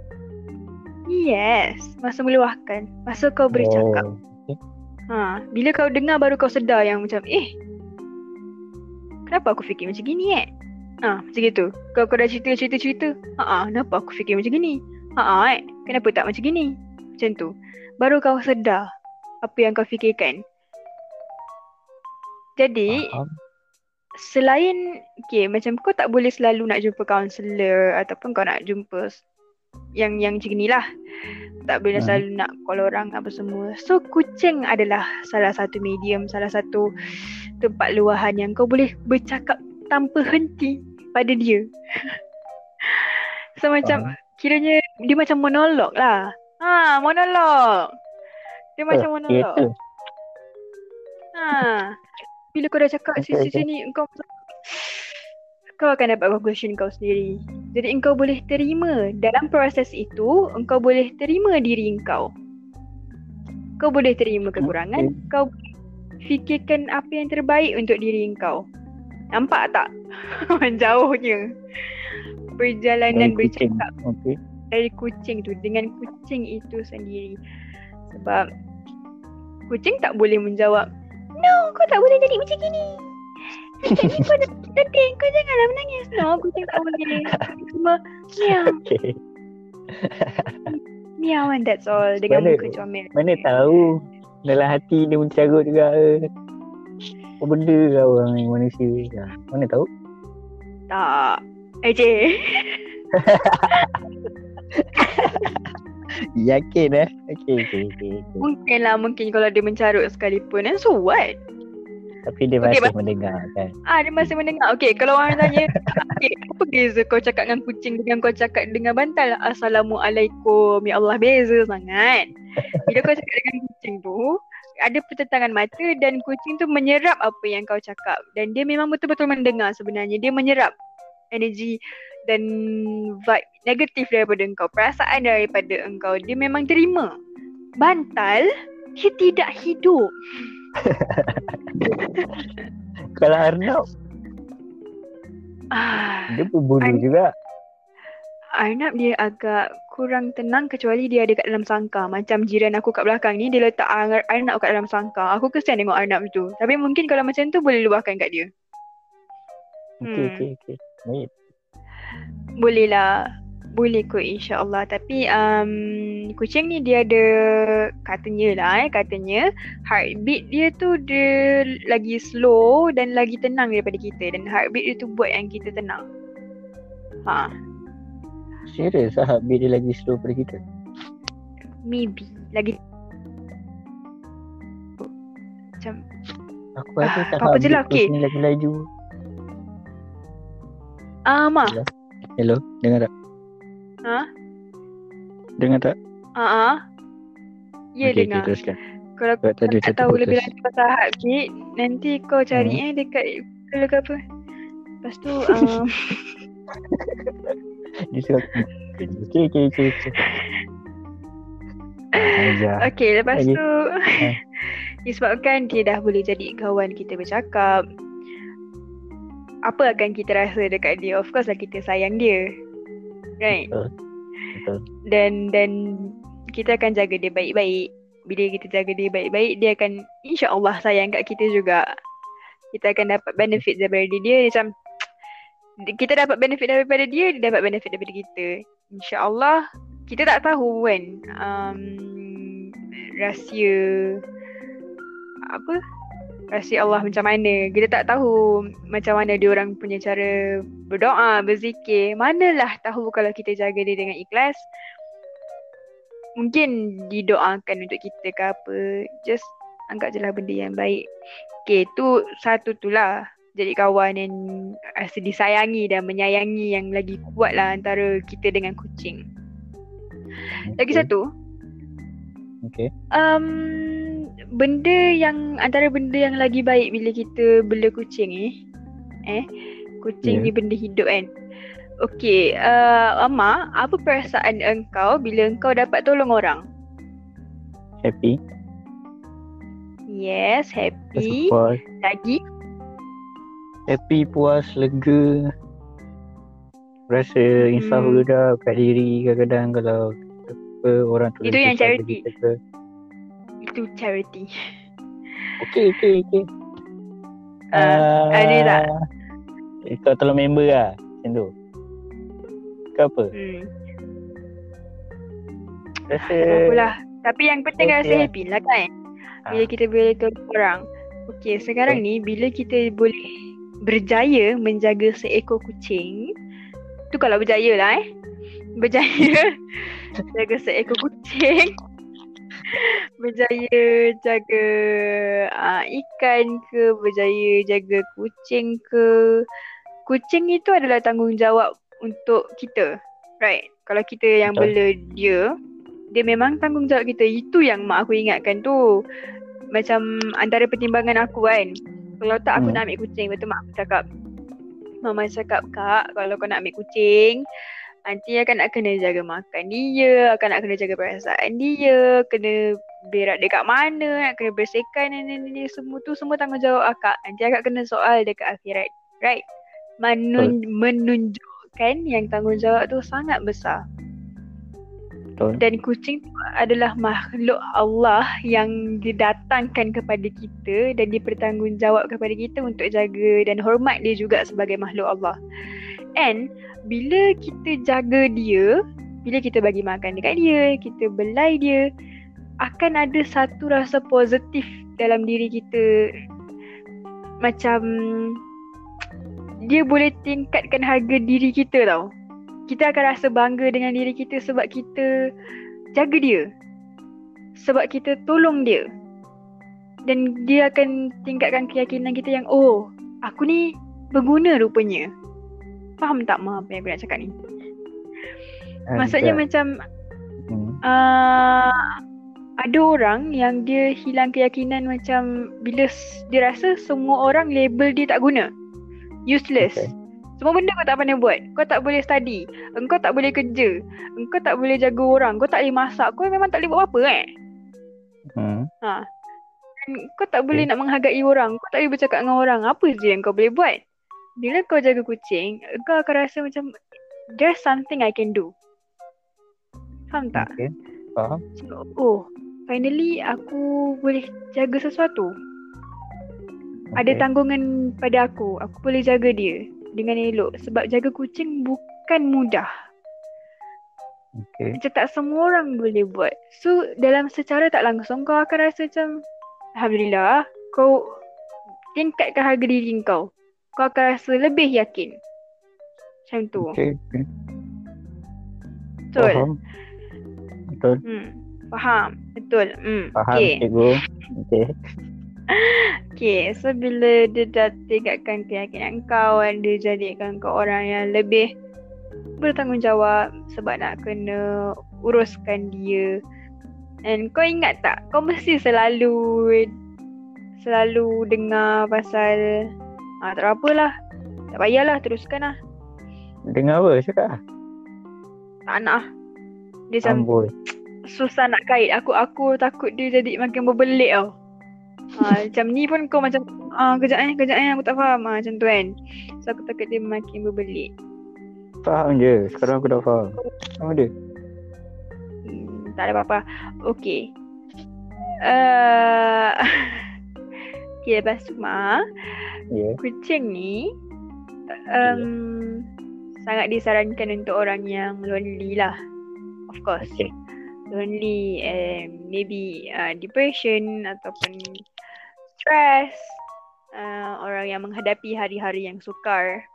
Yes, masa meluahkan, masa kau bercakap. Oh. Ha, bila kau dengar baru kau sedar yang macam eh kenapa aku fikir macam gini eh? Ha, macam gitu. Kau kau dah cerita cerita cerita. Ha ah, kenapa aku fikir macam gini? Ha ah, eh, kenapa tak macam gini? Macam tu. Baru kau sedar apa yang kau fikirkan. Jadi, Faham. selain okay, macam kau tak boleh selalu nak jumpa kaunselor ataupun kau nak jumpa yang yang macam ni lah. Tak boleh Hmm. selalu nak call orang apa semua. So kucing adalah salah satu medium, salah satu tempat luahan yang kau boleh bercakap tanpa henti pada dia. so macam kiranya dia macam monolog lah. Ha, monolog. Dia macam Eh, monolog. Theater. Ha. Bila kau dah cakap Okay, sisi okay. sini kau kau akan dapat conclusion kau sendiri. Jadi engkau boleh terima dalam proses itu engkau boleh terima diri engkau. Kau boleh terima kekurangan, Okay. kau fikirkan apa yang terbaik untuk diri engkau. Nampak tak? Jauhnya. Perjalanan Dari kucing. bercakap Okay. dari kucing tu dengan kucing itu sendiri. Sebab kucing tak boleh menjawab, "No, kau tak boleh jadi macam gini." Ni kau jangan sedih. Kau janganlah menangis. No, kucing tak boleh. Cuma miau. Okay. Miau and that's all. Dengan Mana- muka comel. Mana tahu dalam hati dia mencarut juga. Apa benda ke orang ni manusia. Ha, Mana tahu? Tak. Eh, Eje. Yakin eh? Okay, okay, okay. okay. Mungkin lah. Mungkin kalau dia mencarut sekalipun. And so what? Tapi dia Okay, masih but- mendengar kan. Ah, dia masih mendengar. Okay, kalau orang tanya, okay, apa beza kau cakap dengan kucing dengan kau cakap dengan bantal? Assalamualaikum. Ya Allah, beza sangat. Bila kau cakap dengan kucing tu, ada pertentangan mata dan kucing tu menyerap apa yang kau cakap. Dan dia memang betul-betul mendengar sebenarnya. Dia menyerap energi dan vibe negatif daripada engkau. Perasaan daripada engkau. Dia memang terima. Bantal, dia tidak hidup. Kalau Arnab, Ah. dia berbulu Arnab- juga. Arnab dia agak kurang tenang kecuali dia ada kat dalam sangkar. Macam jiran aku kat belakang ni, dia letak Ar- Arnab kat dalam sangkar. Aku kesian tengok Arnab tu. Tapi mungkin kalau macam tu boleh luahkan kat dia. Okay, Hmm. okay, okay. Baik. Boleh lah. Boleh kot insyaAllah. Tapi um, kucing ni dia ada katanya lah eh. Katanya heartbeat dia tu dia lagi slow dan lagi tenang daripada kita. Dan heartbeat dia tu buat yang kita tenang. Ha, Serius lah heartbeat dia lagi slow pada kita. maybe. Lagi macam Aku rasa Ah, tak apa je lah, heartbeat okay. lagi laju. Ah, Ma. Hello, dengar tak? Ha? Dengar tak? Ah, ah. Ya okay, dengar. Okay, teruskan. Kalau kau tadi macam tahu lebih lanjut pasal heartbeat, nanti kau cari Hmm. eh dekat Google ke apa. Lepas tu um, Okay, okay, okay, okay. Ah, okay lepas Lagi. tu disebabkan dia dah boleh jadi kawan kita bercakap. Apa akan kita rasa dekat dia? Of course lah kita sayang dia. Right? Betul. Betul. Dan dan kita akan jaga dia baik-baik. Bila kita jaga dia baik-baik, dia akan insya-Allah sayang kat kita juga. Kita akan dapat benefit daripada dia macam kita dapat benefit daripada dia, dia dapat benefit daripada kita. InsyaAllah kita tak tahu kan um, rahsia apa rahsia Allah macam mana. Kita tak tahu macam mana dia orang punya cara berdoa, berzikir. Manalah tahu kalau kita jaga dia dengan ikhlas. Mungkin didoakan untuk kita ke apa. Just anggap je lah benda yang baik. Okay, tu satu tu lah. Jadi kawan yang rasa disayangi dan menyayangi yang lagi kuat lah antara kita dengan kucing. Lagi Okay. satu, Okay. um, benda yang antara benda yang lagi baik bila kita bela kucing ni, eh, kucing Ya. ni benda hidup kan. Okay, uh, Amma, apa perasaan engkau bila engkau dapat tolong orang? Happy. Yes, happy. puas. Lagi? Happy, puas, lega. Rasa insaf Hmm. juga kat diri kadang-kadang kalau apa, orang tu Itu yang charity. Itu charity. Okay, okay, okay. Uh, ada tak? Eh, Kau tolong member lah Macam tu Ke apa Hmm. Rasa apalah. Tapi yang penting Okay rasa lah. happy lah kan. Bila Ah. kita boleh tolong orang. Okay, sekarang ni bila kita boleh berjaya menjaga seekor kucing. Tu kalau berjaya lah eh. Berjaya jaga seekor kucing. berjaya jaga uh, ikan ke, berjaya jaga kucing ke. Kucing itu adalah tanggungjawab untuk kita. Right? Kalau kita yang Betul. bela dia, dia memang tanggungjawab kita. Itu yang mak aku ingatkan tu. Macam antara pertimbangan aku kan. Kalau tak aku Hmm. nak ambil kucing. Betul mak aku cakap. Mama cakap, Kak, kalau kau nak ambil kucing, nanti akan nak kena jaga makan dia, akan nak kena jaga perasaan dia, kena berak dekat mana, nak kena bersihkan ni, ni, ni, semua tu semua tanggungjawab akak. Nanti akak kena soal dekat akhirat. Right? Menun- menunjukkan yang tanggungjawab tu sangat besar. Betul. Dan kucing tu adalah makhluk Allah yang didatangkan kepada kita dan dipertanggungjawab kepada kita untuk jaga dan hormat dia juga sebagai makhluk Allah. And bila kita jaga dia, bila kita bagi makan dekat dia, kita belai dia, akan ada satu rasa positif dalam diri kita macam dia boleh tingkatkan harga diri kita tau. Kita akan rasa bangga dengan diri kita sebab kita jaga dia. Sebab kita tolong dia. Dan dia akan tingkatkan keyakinan kita yang oh, aku ni berguna rupanya. Faham tak Ma apa yang aku nak cakap ni? Maksudnya Ada. macam Hmm. uh, ada orang yang dia hilang keyakinan macam bila dia rasa semua orang label dia tak guna. Useless. Okay. Semua benda kau tak pandai buat. Kau tak boleh study. Engkau tak boleh kerja. Engkau tak boleh jaga orang. Kau tak boleh masak. Kau memang tak boleh buat apa eh. Hmm. Dan Kau tak boleh nak menghargai orang. Kau tak boleh bercakap dengan orang. Apa je yang kau boleh buat? Bila kau jaga kucing, kau akan rasa macam there's something I can do. Faham tak? Okay. Faham? So, oh, finally aku boleh jaga sesuatu. Ada Okay. tanggungan pada aku. Aku boleh jaga dia dengan elok. Sebab jaga kucing bukan mudah. Okay. Macam tak semua orang boleh buat. So, dalam secara tak langsung kau akan rasa macam Alhamdulillah, kau tingkatkan harga diri kau. Kau akan rasa lebih yakin. Macam tu. Okay. okay. Betul. Faham. Betul. Hmm. Faham. Betul. Hmm. Faham Okay. cikgu. Okay. Okay, so bila dia dah tingkatkan keyakinan kau dan dia jadikan kau orang yang lebih bertanggungjawab sebab nak kena uruskan dia. And kau ingat tak, kau mesti selalu selalu dengar pasal ah tak apa lah. Tak payahlah, teruskan lah. Dengar apa cakap? Tak nak lah. Dia macam susah nak kait. Aku aku takut dia jadi makin berbelit tau. Ha, macam ni pun kau macam ah kejap eh, kejap eh aku tak faham ah, macam tu kan. So aku takut dia makin berbelit. Faham je. Sekarang aku dah faham. Apa dia? Hmm, tak ada apa-apa. Okay. Uh, okay, lepas tu Ma, Ya. kucing ni um, sangat disarankan untuk orang yang lonely lah. Of course. Okay. lonely and maybe uh, depression ataupun stress uh, orang yang menghadapi hari-hari yang sukar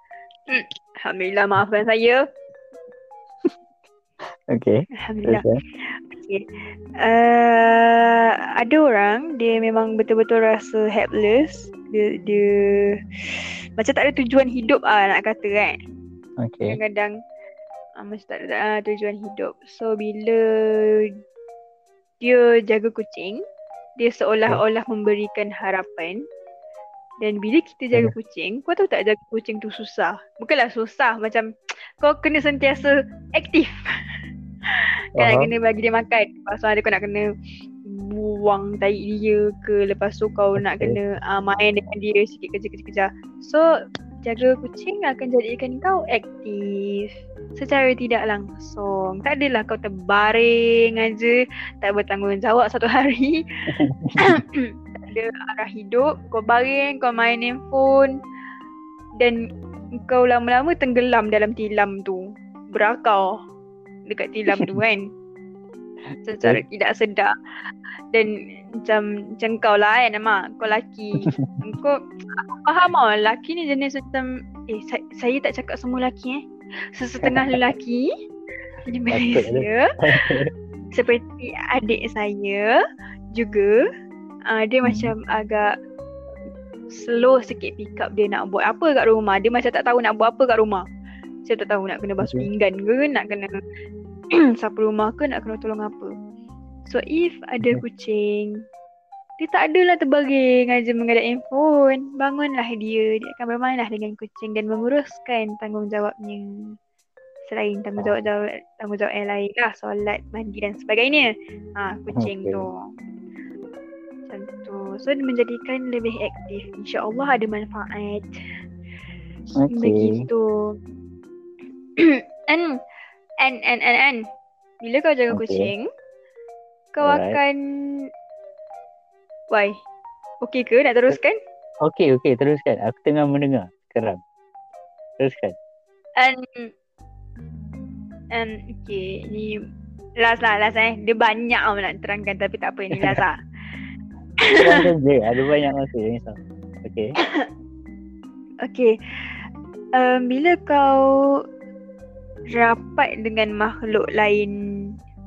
hmm. Alhamdulillah maafkan saya Okay. Alhamdulillah Terus, eh. uh, ada orang dia memang betul-betul rasa helpless dia, dia macam tak ada tujuan hidup ah nak kata kan Okay. kadang-kadang uh, macam tak ada uh, tujuan hidup. So bila dia jaga kucing, dia seolah-olah memberikan harapan. Dan bila kita jaga kucing, kau tahu tak jaga kucing tu susah. Bukanlah susah macam kau kena sentiasa aktif. nak Faham. kena bagi dia makan. Lepas tu ada kau nak kena buang tai dia ke. Lepas tu kau nak Okay. kena uh, main dengan dia sikit kerja-kerja. So jaga kucing akan jadikan kau aktif secara tidak langsung. Tak adalah kau terbaring aja, tak bertanggungjawab satu hari. tak ada arah hidup, kau baring, kau main handphone dan kau lama-lama tenggelam dalam tilam tu. Berakau dekat tilam tu kan. Secara tidak sedar. Dan macam macam kau lah kan Mak, kau laki. kau aku faham tau laki ni jenis macam eh saya, saya tak cakap semua laki eh. Sesetengah lelaki di Malaysia seperti adik saya juga uh, dia Hmm. macam agak slow sikit pick up dia nak buat apa kat rumah. Dia macam tak tahu nak buat apa kat rumah. Saya tak tahu nak kena basuh pinggan ke, nak kena sapu rumah ke, nak kena tolong apa. So if ada kucing, dia tak adalah terbaring aja mengadap handphone. Bangunlah dia. Dia akan bermainlah dengan kucing dan menguruskan tanggungjawabnya. Selain tanggungjawab tanggungjawab yang lain lah. Solat, mandi dan sebagainya. Ha, kucing Okay. tu. Macam tu. So dia menjadikan lebih aktif. InsyaAllah ada manfaat. Okay. Begitu. and and and and and bila kau jaga Okay. kucing, kau Alright. akan Why? Okey ke nak teruskan? Okey, okey, teruskan. Aku tengah mendengar sekarang. Teruskan. And and okay, ni last lah, last eh. Dia banyak tau nak terangkan tapi tak apa ni last lah. Ada banyak masa. Jangan risau. Okey. Okay. Um, bila kau rapat dengan makhluk lain,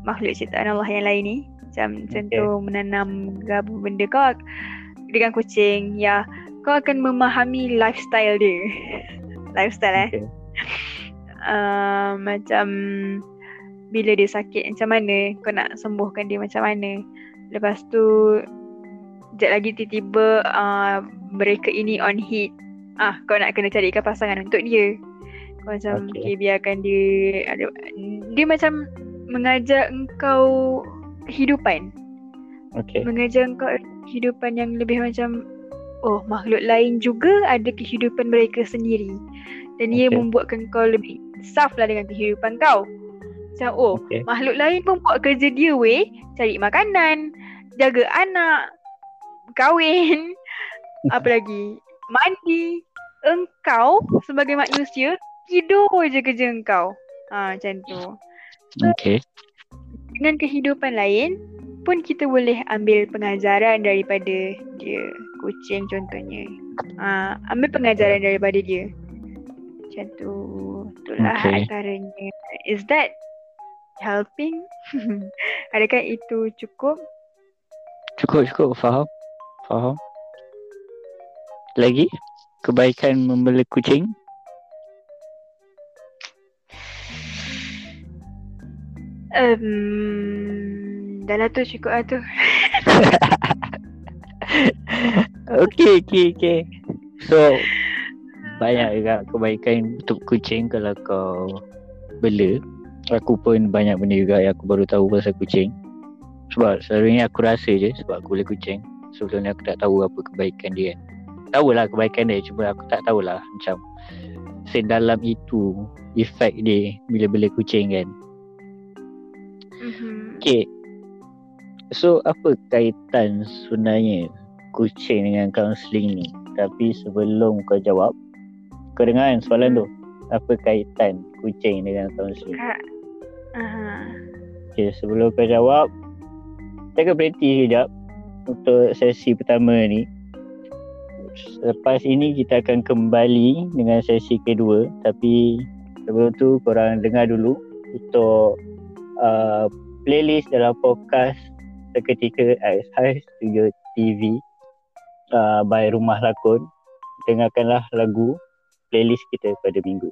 makhluk ciptaan Allah yang lain ni, macam contoh menanam apa benda kau dengan kucing, ya, kau akan memahami lifestyle dia. lifestyle eh. Okay. Uh, macam bila dia sakit macam mana, kau nak sembuhkan dia macam mana. Lepas tu, sekejap lagi tiba-tiba uh, mereka ini on hit ah kau nak kena carikan pasangan untuk dia kau macam Okay. okay. okay biarkan dia ada dia macam mengajar engkau kehidupan Okey. mengajar engkau kehidupan yang lebih macam oh makhluk lain juga ada kehidupan mereka sendiri dan ia Okay. membuatkan kau lebih insaf lah dengan kehidupan kau macam oh Okey. makhluk lain pun buat kerja dia weh cari makanan jaga anak kahwin apa lagi mandi engkau sebagai manusia tidur je kerja engkau ha macam tu Okey. dengan kehidupan lain pun kita boleh ambil pengajaran daripada dia kucing contohnya ha, ambil pengajaran daripada dia macam tu itulah Okay. antaranya is that helping adakah itu cukup Cukup, cukup. Faham? Faham? Lagi? Kebaikan membela kucing? Um, dah lah tu cukup lah tu Okey, okey, okey. So, banyak juga kebaikan untuk kucing kalau kau bela. Aku pun banyak benda juga yang aku baru tahu pasal kucing. Sebab selalunya aku rasa je sebab aku bela kucing. Sebelum ni aku tak tahu apa kebaikan dia kan. Tahulah kebaikan dia cuma aku tak tahulah macam sedalam itu efek dia bila bela kucing kan. Mhm. Okay. So apa kaitan sebenarnya kucing dengan kaunseling ni? Tapi sebelum kau jawab, kau dengar kan soalan tu? Apa kaitan kucing dengan kaunseling? Kak. Aha. Okay, sebelum kau jawab, kita akan berhenti sekejap untuk sesi pertama ni. Lepas ini kita akan kembali dengan sesi kedua tapi sebelum tu korang dengar dulu untuk uh, playlist dalam podcast seketika High Studio TV uh, by Rumah Lakon. Dengarkanlah lagu playlist kita pada minggu.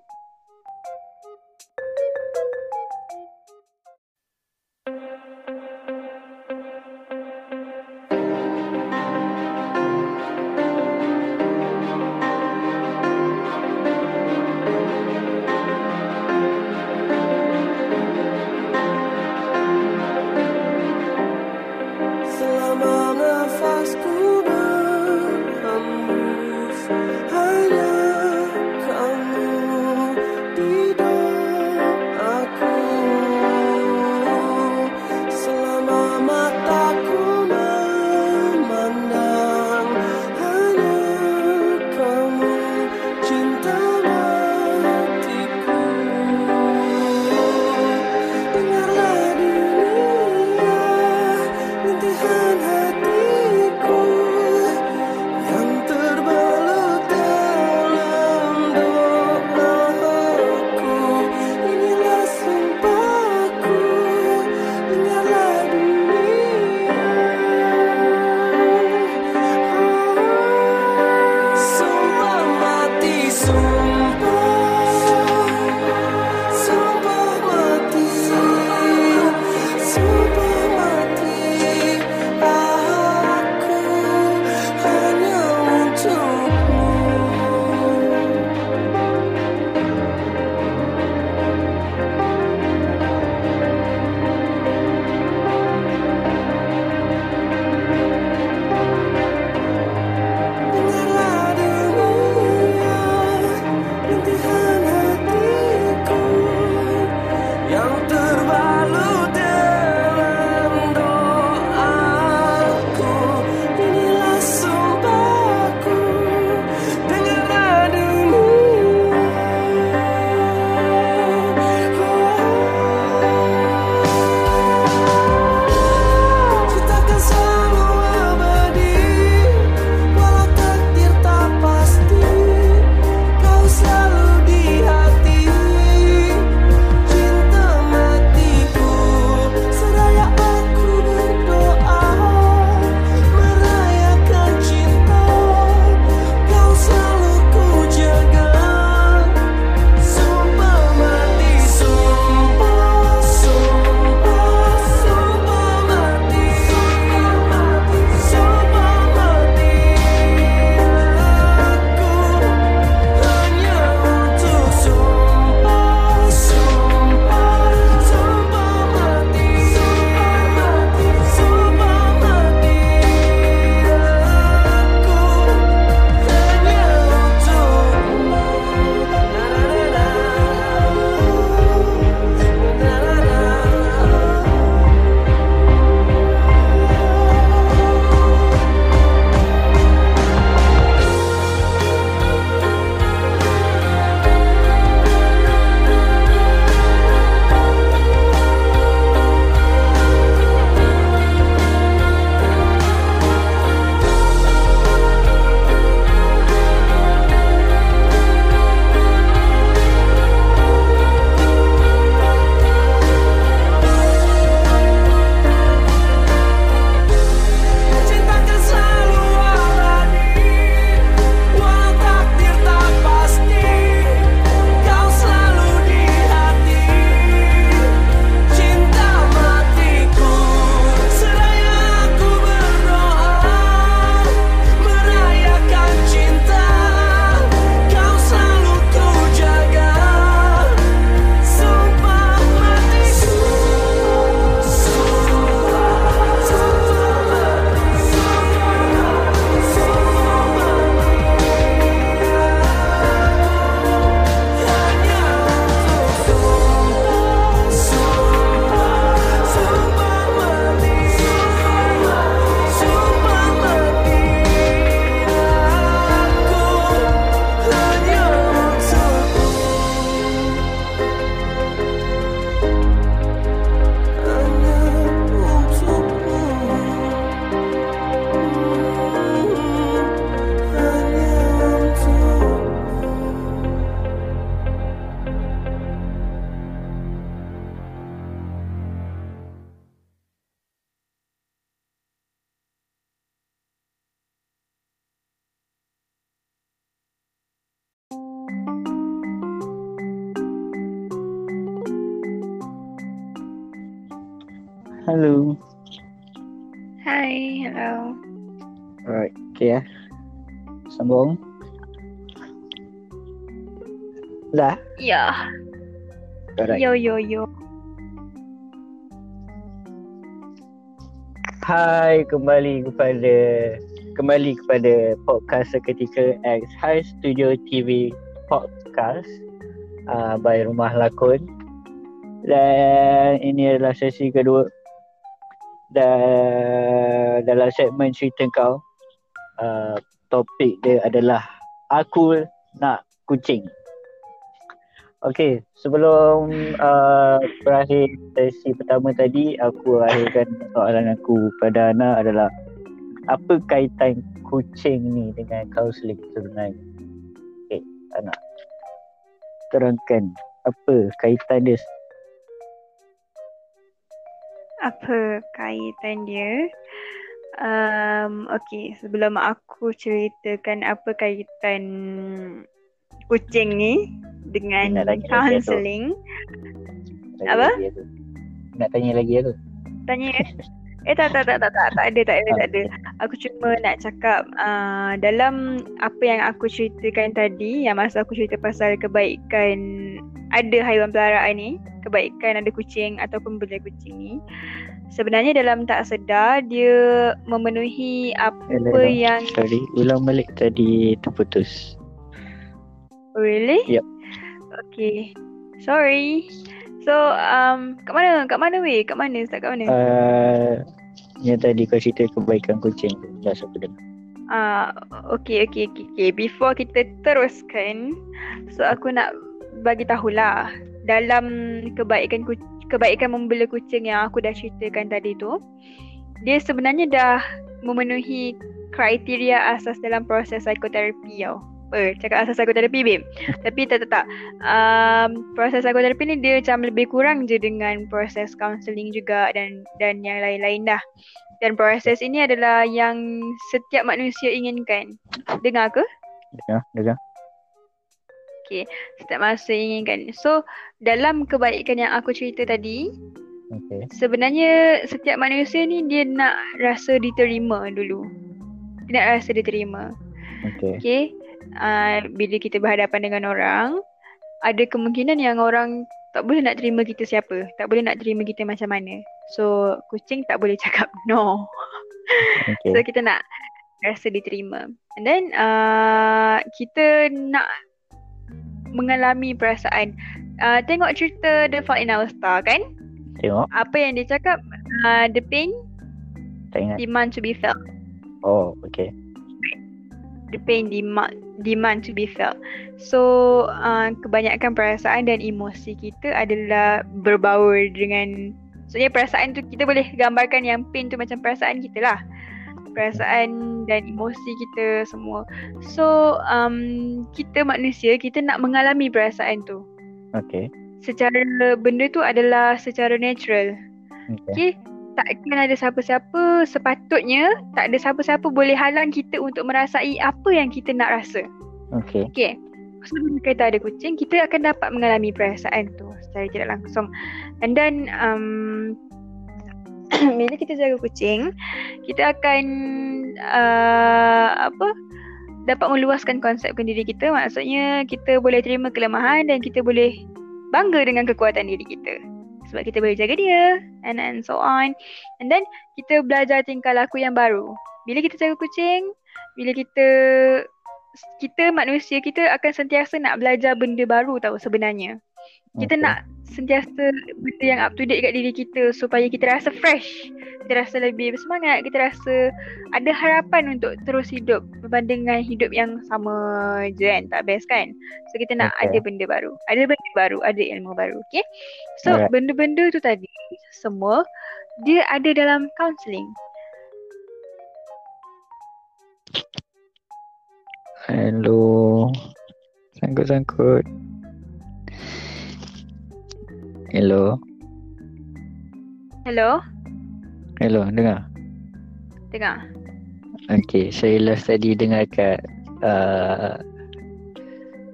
Hello. Hai, hello. Alright, okay ya. Sambung. Dah? Ya, Alright. yo yo yo. Hai, kembali kepada kembali kepada podcast seketika X High Studio TV Podcast uh, by Rumah Lakon. Dan ini adalah sesi kedua. Dan dalam segmen cerita kau, uh, topik dia adalah aku nak kucing. Okey, sebelum uh, berakhir sesi pertama tadi, aku akhirkan soalan aku pada Ana adalah apa kaitan kucing ni dengan kaunseling sebenarnya? Okey, Ana. Terangkan apa kaitan dia Apa kaitan dia? Um, okay, sebelum aku ceritakan apa kaitan kucing ni dengan counselling, Apa? Nak tanya lagi aku. tanya Eh tak tak tak tak tak tak ada tak ada tak ada. Aku cuma nak cakap uh, dalam apa yang aku ceritakan tadi yang masa aku cerita pasal kebaikan ada haiwan peliharaan ni, kebaikan ada kucing ataupun bela kucing ni. Sebenarnya dalam tak sedar dia memenuhi apa Hello. yang Sorry, ulang balik tadi terputus. Really? Yup. Okay. Sorry. So, um, kat mana? Kat mana weh? Kat mana? Start kat mana? Uh, yang tadi kau cerita kebaikan kucing. Dah siapa dengar. Ah, okay, okay, okay, okay. Before kita teruskan, so aku nak bagi tahulah dalam kebaikan kebaikan membela kucing yang aku dah ceritakan tadi tu, dia sebenarnya dah memenuhi kriteria asas dalam proses psikoterapi tau. Eh, cakap asas psikoterapi babe. Tapi tak tak tak. Um, proses psikoterapi ni dia macam lebih kurang je dengan proses counselling juga dan dan yang lain-lain dah. Dan proses ini adalah yang setiap manusia inginkan. Dengar ke? Dengar, dengar. Setiap manusia inginkan. So, dalam kebaikan yang aku cerita tadi, Okay. sebenarnya setiap manusia ni dia nak rasa diterima dulu. Dia nak rasa diterima. Okay. Okay. Uh, bila kita berhadapan dengan orang, ada kemungkinan yang orang tak boleh nak terima kita siapa. Tak boleh nak terima kita macam mana. So, kucing tak boleh cakap no. Okay. So kita nak rasa diterima. And then uh, kita nak mengalami perasaan. Uh, tengok cerita The Fault in Our Star kan? Tengok. Apa yang dia cakap? Uh, the pain Tak ingat. demand to be felt. Oh, okay. The pain demand demand to be felt. So uh, kebanyakan perasaan dan emosi kita adalah berbaur dengan Maksudnya perasaan tu kita boleh gambarkan yang pain tu macam perasaan kita lah. Perasaan dan emosi kita semua. So um, kita manusia kita nak mengalami perasaan tu. Okay. Secara benda tu adalah secara natural. Okay. Okay. Takkan ada siapa-siapa sepatutnya tak ada siapa-siapa boleh halang kita untuk merasai apa yang kita nak rasa. Okay. Okay. So, bila kita ada kucing, kita akan dapat mengalami perasaan tu secara tidak langsung. And then, um, bila kita jaga kucing, kita akan uh, apa dapat meluaskan konsepkan diri kita. Maksudnya, kita boleh terima kelemahan dan kita boleh bangga dengan kekuatan diri kita. Sebab kita boleh jaga dia and and so on. And then, kita belajar tingkah laku yang baru. Bila kita jaga kucing, bila kita kita manusia kita akan sentiasa nak belajar benda baru tahu sebenarnya. Kita Okay. nak sentiasa benda yang up to date kat diri kita supaya kita rasa fresh. Kita rasa lebih bersemangat, kita rasa ada harapan untuk terus hidup berbanding dengan hidup yang sama je kan, tak best kan. So kita nak Okay. ada benda baru. Ada benda baru, ada ilmu baru, okay? So Alright. benda-benda tu tadi semua dia ada dalam counselling. Hello. Sangkut-sangkut. Hello. Hello, Hello, dengar? dengar. Okay, saya last tadi dengar kat uh,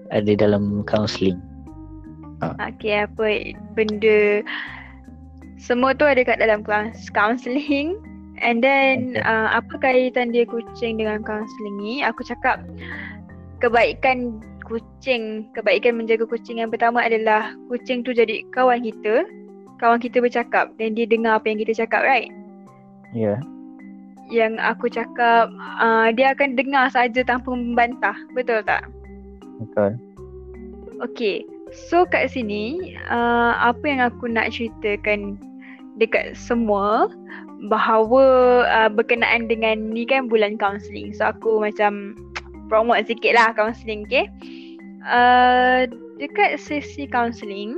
ada dalam counselling. Okay, apa benda semua tu ada kat dalam kelas counselling and then Okay. uh, apa kaitan dia kucing dengan counselling ni aku cakap kebaikan kucing kebaikan menjaga kucing yang pertama adalah kucing tu jadi kawan kita kawan kita bercakap dan dia dengar apa yang kita cakap right Ya. yang aku cakap uh, dia akan dengar saja tanpa membantah betul tak Betul. Okay, so kat sini uh, apa yang aku nak ceritakan dekat semua bahawa uh, berkenaan dengan ni kan bulan counselling. So aku macam promote sikit lah counselling, okay? Uh, dekat sesi counselling,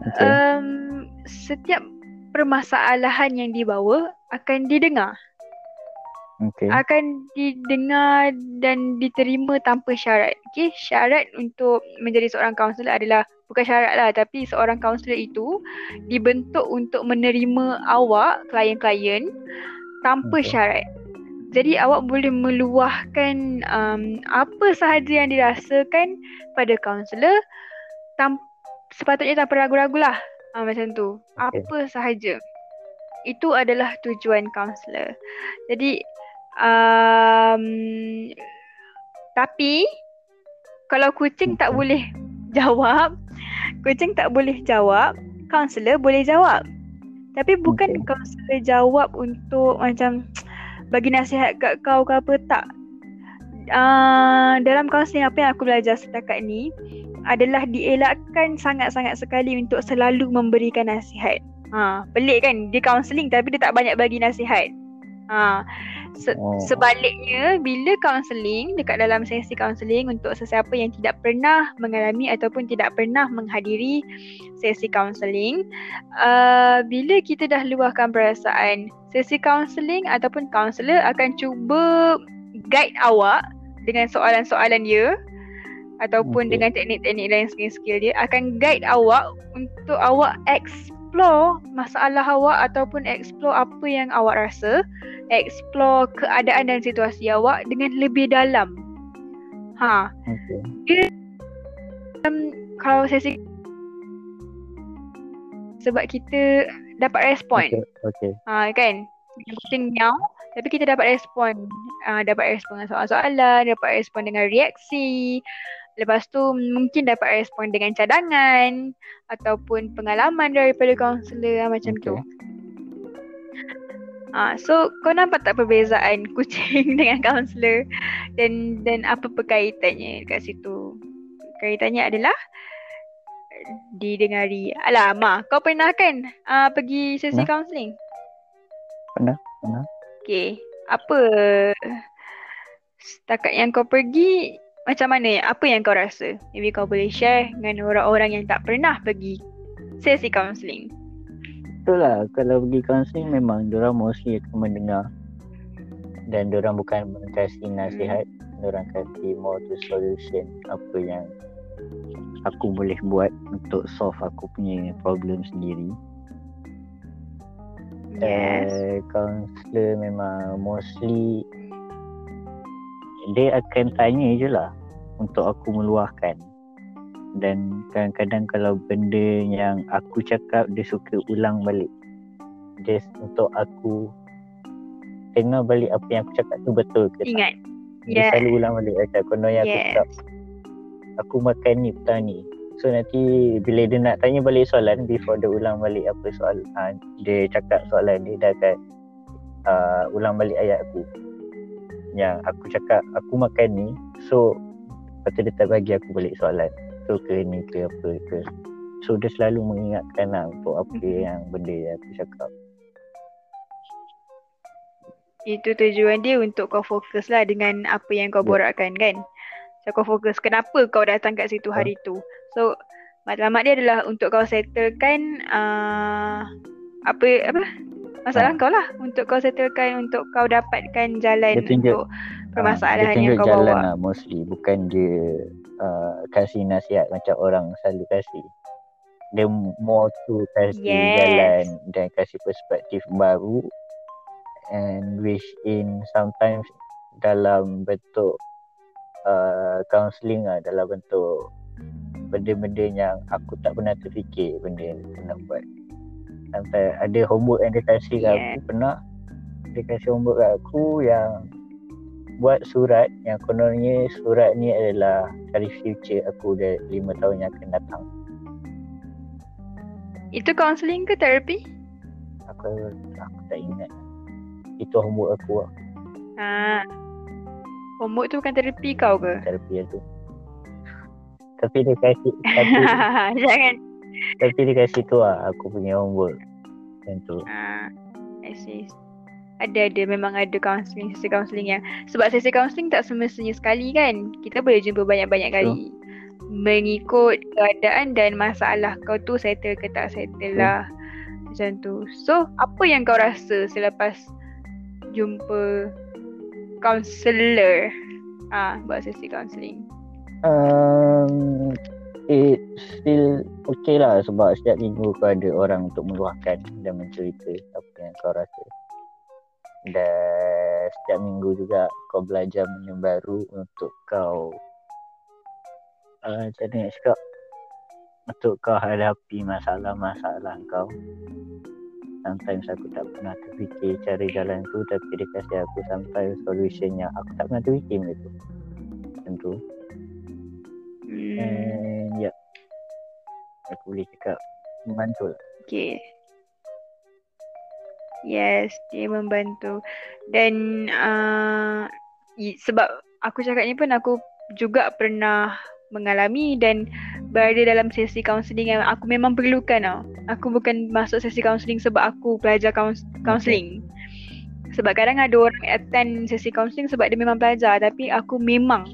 Okay. um, setiap permasalahan yang dibawa akan didengar okay. akan didengar dan diterima tanpa syarat. Okay, syarat untuk menjadi seorang kaunselor adalah bukan syarat lah tapi seorang kaunselor itu dibentuk untuk menerima awak, klien-klien tanpa Okay. syarat. Jadi awak boleh meluahkan um, apa sahaja yang dirasakan pada kaunselor tam- sepatutnya tanpa ragu-ragu lah. Ha, macam tu. Okay. Apa sahaja. Itu adalah tujuan kaunselor. Jadi um, tapi kalau kucing tak boleh jawab, kucing tak boleh jawab, kaunselor boleh jawab. Tapi bukan kaunselor jawab untuk macam bagi nasihat kat kau ke apa tak. Uh, dalam kaunseling apa yang aku belajar setakat ni adalah dielakkan sangat-sangat sekali untuk selalu memberikan nasihat. Ha, pelik kan? Dia kaunseling tapi dia tak banyak bagi nasihat. Ha, se- Oh. sebaliknya bila kaunseling dekat dalam sesi kaunseling untuk sesiapa yang tidak pernah mengalami ataupun tidak pernah menghadiri sesi kaunseling, uh, bila kita dah luahkan perasaan, sesi kaunseling ataupun kaunselor akan cuba guide awak dengan soalan-soalan dia ataupun Okay. dengan teknik-teknik dan skill-skill dia akan guide awak untuk awak explore masalah awak ataupun explore apa yang awak rasa, explore keadaan dan situasi awak dengan lebih dalam. Ha, Okay. kalau sesi sebab kita dapat respon. Okay. okay. Ha kan? Kita miau tapi kita dapat respon. Uh, dapat respon dengan soalan-soalan, dapat respon dengan reaksi. Lepas tu mungkin dapat respon dengan cadangan ataupun pengalaman daripada kaunselor ah, macam tu. Okay. Ah, so kau nampak tak perbezaan kucing dengan kaunselor dan dan apa perkaitannya kat situ? Kaitannya adalah didengari. Alah, Ma, kau pernah kan uh, pergi sesi Pernah. kaunseling? Pernah, pernah. Okay, apa setakat yang kau pergi macam mana? Apa yang kau rasa? Maybe kau boleh share dengan orang-orang yang tak pernah pergi sesi kaunseling. Betul lah Kalau pergi counselling Memang Diorang mostly akan mendengar Dan diorang bukan Kasih nasihat Diorang kasih more to solution Apa yang Aku boleh buat Untuk solve aku punya Problem sendiri Yes. uh, Counselor memang Mostly Dia akan tanya je lah Untuk aku meluahkan. Dan kadang-kadang kalau benda yang aku cakap dia suka ulang balik. Just untuk aku tengok balik apa yang aku cakap tu betul ke tak? Ingat. dia Yes. selalu ulang balik macam konon yang aku Yes. cakap aku makan ni petang ni. So nanti bila dia nak tanya balik soalan before dia ulang balik apa soalan uh, dia cakap soalan dia dah akan uh, ulang balik ayat aku yang aku cakap aku makan ni so lepas tu dia tak bagi aku balik soalan so ke ni ke apa ke so dia selalu mengingatkan lah untuk apa Mhm. yang benda yang aku cakap Itu tujuan dia untuk kau fokus lah dengan apa yang kau Ya. borakkan kan. So kau fokus kenapa kau datang kat situ hari tu. So matlamat dia adalah untuk kau settlekan uh, apa apa masalah Ha. kau lah untuk kau settlekan untuk kau dapatkan jalan Dia tunjuk- untuk permasalahan Ah, dia yang kau jalan bawa. lah mostly bukan dia uh, kasih nasihat macam orang selalu kasih dia more to kasih Yes. jalan dan kasih perspektif baru and which in sometimes dalam bentuk uh, counselling lah dalam bentuk benda-benda yang aku tak pernah terfikir benda yang aku nak buat Sampai ada homework yang dia kasih kat Yeah. aku pernah dia kasih homework kat aku yang buat surat yang kononnya surat ni adalah dari future aku dah 5 tahun yang akan datang. Itu counselling ke terapi? Aku aku tak ingat. Itu homework aku lah, Ha. Homework tu bukan terapi kau ke? terapi tu. Tapi dia kasih tapi, Jangan. Tapi dia kasih tu lah aku punya homework. Macam tu. Ha. I see. Ada ada memang ada counselling sesi counselling yang sebab sesi counselling tak semestinya sekali kan. Kita boleh jumpa banyak-banyak kali. Mengikut keadaan dan masalah kau tu settle ke tak settle lah. Macam tu. So, apa yang kau rasa selepas jumpa counselor? Ah, buat sesi counselling. Um, it still okay lah sebab setiap minggu kau ada orang untuk meluahkan dan mencerita apa yang kau rasa. Dan setiap minggu juga kau belajar benda baru untuk kau uh, macam mana nak cakap untuk kau hadapi masalah-masalah kau. Sometimes aku tak pernah terfikir cara jalan tu tapi dia kasih aku sampai solution yang aku tak pernah terfikir benda tu. Macam tu. Hmm. And ya Aku boleh cakap Membantu lah Okay. Yes, dia membantu. Dan uh, sebab aku cakap ni pun aku juga pernah mengalami dan berada dalam sesi kaunseling yang aku memang perlukan tau. Aku bukan masuk sesi kaunseling sebab aku belajar kaus- kaunseling. Sebab kadang ada orang attend sesi kaunseling sebab dia memang belajar tapi aku memang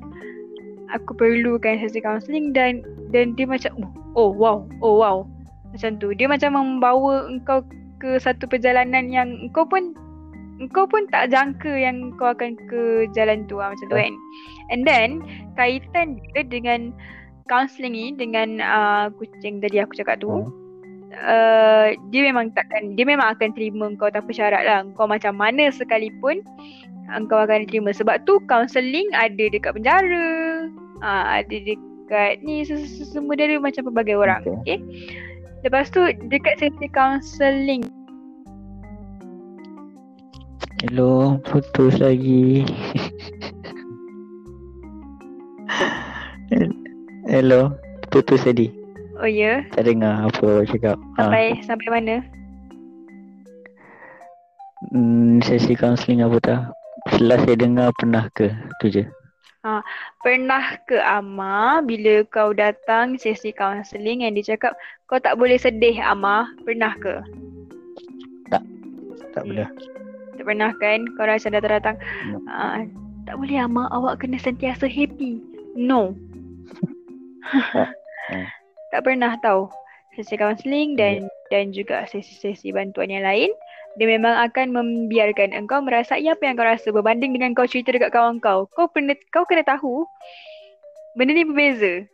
aku perlukan sesi kaunseling dan dan dia macam oh, oh wow, oh wow. Macam tu. Dia macam membawa engkau ke satu perjalanan yang engkau pun engkau pun tak jangka yang kau akan ke jalan tu lah, macam tu kan. And then kaitan dia dengan counselling ni dengan uh, kucing tadi aku cakap tu. Hmm. Uh, dia memang takkan dia memang akan terima kau tanpa syarat lah. Kau macam mana sekalipun engkau akan terima sebab tu counselling ada dekat penjara. Uh, ada dekat ni se- se- semua dia ada macam pelbagai orang. Okay. Okay. Lepas tu dekat sesi counselling Hello Putus lagi Hello Putus tadi Oh ya, Tak dengar apa awak cakap sampai sampai mana? hmm, Sesi kaunseling apa tak Last saya dengar pernah ke Tu je Pernah ke Ama bila kau datang sesi counselling yang dia cakap kau tak boleh sedih Ama? Pernah ke? Tak Hmm. pernah Tak pernah kan? Kau rasa datang-datang No. uh, tak boleh Ama, awak kena sentiasa happy. No. Hmm. tak pernah tahu. Sesi counselling dan dan juga sesi-sesi bantuan yang lain dia memang akan membiarkan engkau merasai apa yang kau rasa berbanding dengan kau cerita dekat kawan kau. Kau kena kau kena tahu benda ni berbeza.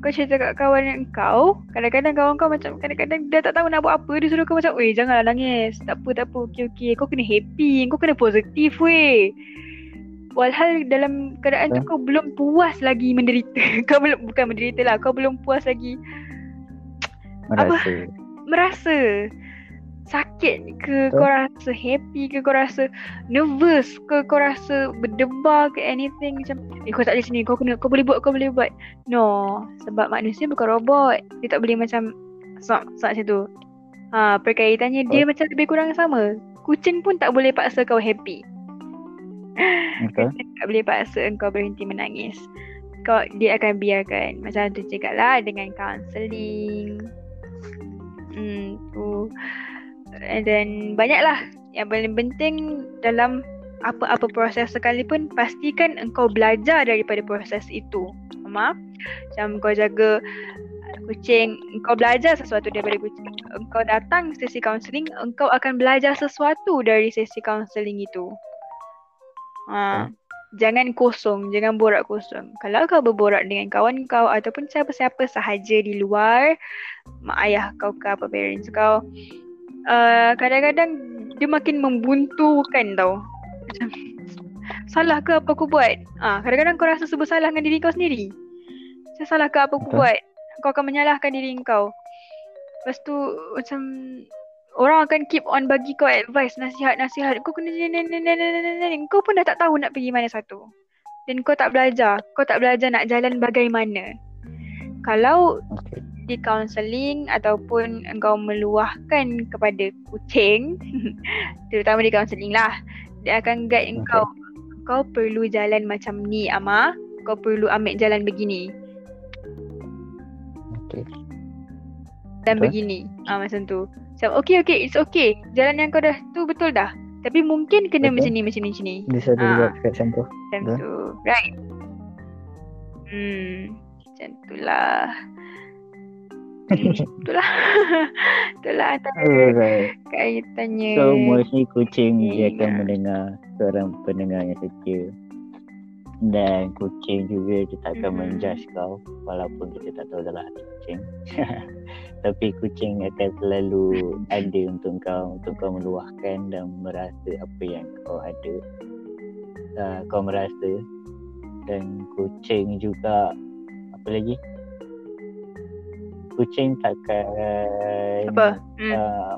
Kau cerita kat kawan kau, kadang-kadang kawan kau macam kadang-kadang dia tak tahu nak buat apa, dia suruh kau macam, "Weh, janganlah nangis. Tak apa, tak apa. Okey, okey. Kau kena happy. Kau kena positif, weh." Walhal dalam keadaan tu kau belum puas lagi menderita. kau belum bukan menderita lah, kau belum puas lagi Merasa merasa sakit ke Betul. kau rasa happy ke kau rasa nervous ke kau rasa berdebar ke anything macam eh kau tak boleh sini kau kena kau boleh buat kau boleh buat. No sebab manusia bukan robot. Dia tak boleh macam sok sok macam tu. Ha perkaitannya dia macam lebih kurang sama. Kucing pun tak boleh paksa kau happy. Betul. Kucing tak boleh paksa engkau berhenti menangis. Kau dia akan biarkan. Macam tu cakap lah dengan counselling. Hmm tu and then banyaklah yang paling penting dalam apa-apa proses sekalipun pastikan engkau belajar daripada proses itu. Faham? Macam kau jaga kucing engkau belajar sesuatu daripada kucing. Engkau datang sesi counselling engkau akan belajar sesuatu dari sesi counselling itu. Ha. Jangan kosong jangan borak kosong. Kalau kau berborak dengan kawan kau ataupun siapa-siapa sahaja di luar mak ayah kau ke apa parents kau uh, kadang-kadang dia makin membuntukan tau macam salah ke apa aku buat ah kadang-kadang kau rasa serba salah dengan diri kau sendiri saya salah ke apa aku Betul. buat kau akan menyalahkan diri kau Lepas tu macam orang akan keep on bagi kau advice, nasihat-nasihat. Kau kena ni ni ni ni ni ni. Kau pun dah tak tahu nak pergi mana satu. Dan kau tak belajar. Kau tak belajar nak jalan bagaimana. Kalau. Di counselling ataupun engkau meluahkan kepada kucing terutama di counselling lah dia akan guide Okay. engkau kau perlu jalan macam ni Ama kau perlu ambil jalan begini Okay. dan Betul. begini ah macam tu macam okay okay it's okay jalan yang kau dah tu betul dah tapi mungkin kena Betul. macam ni macam ni macam ni Dia selalu Ah. buat cakap macam tu. macam tu right hmm macam tu lah hmm, itulah. Itulah antara Alright. kaitannya. So mostly kucing dia akan mendengar seorang pendengar yang setia dan kucing juga dia tak akan Mhm. menjudge kau walaupun kita tak tahu dalam hati kucing. Tapi kucing akan selalu ada untuk kau untuk kau meluahkan dan merasa apa yang kau ada. Uh, kau merasa. Dan kucing juga apa lagi kucing takkan apa hmm. uh,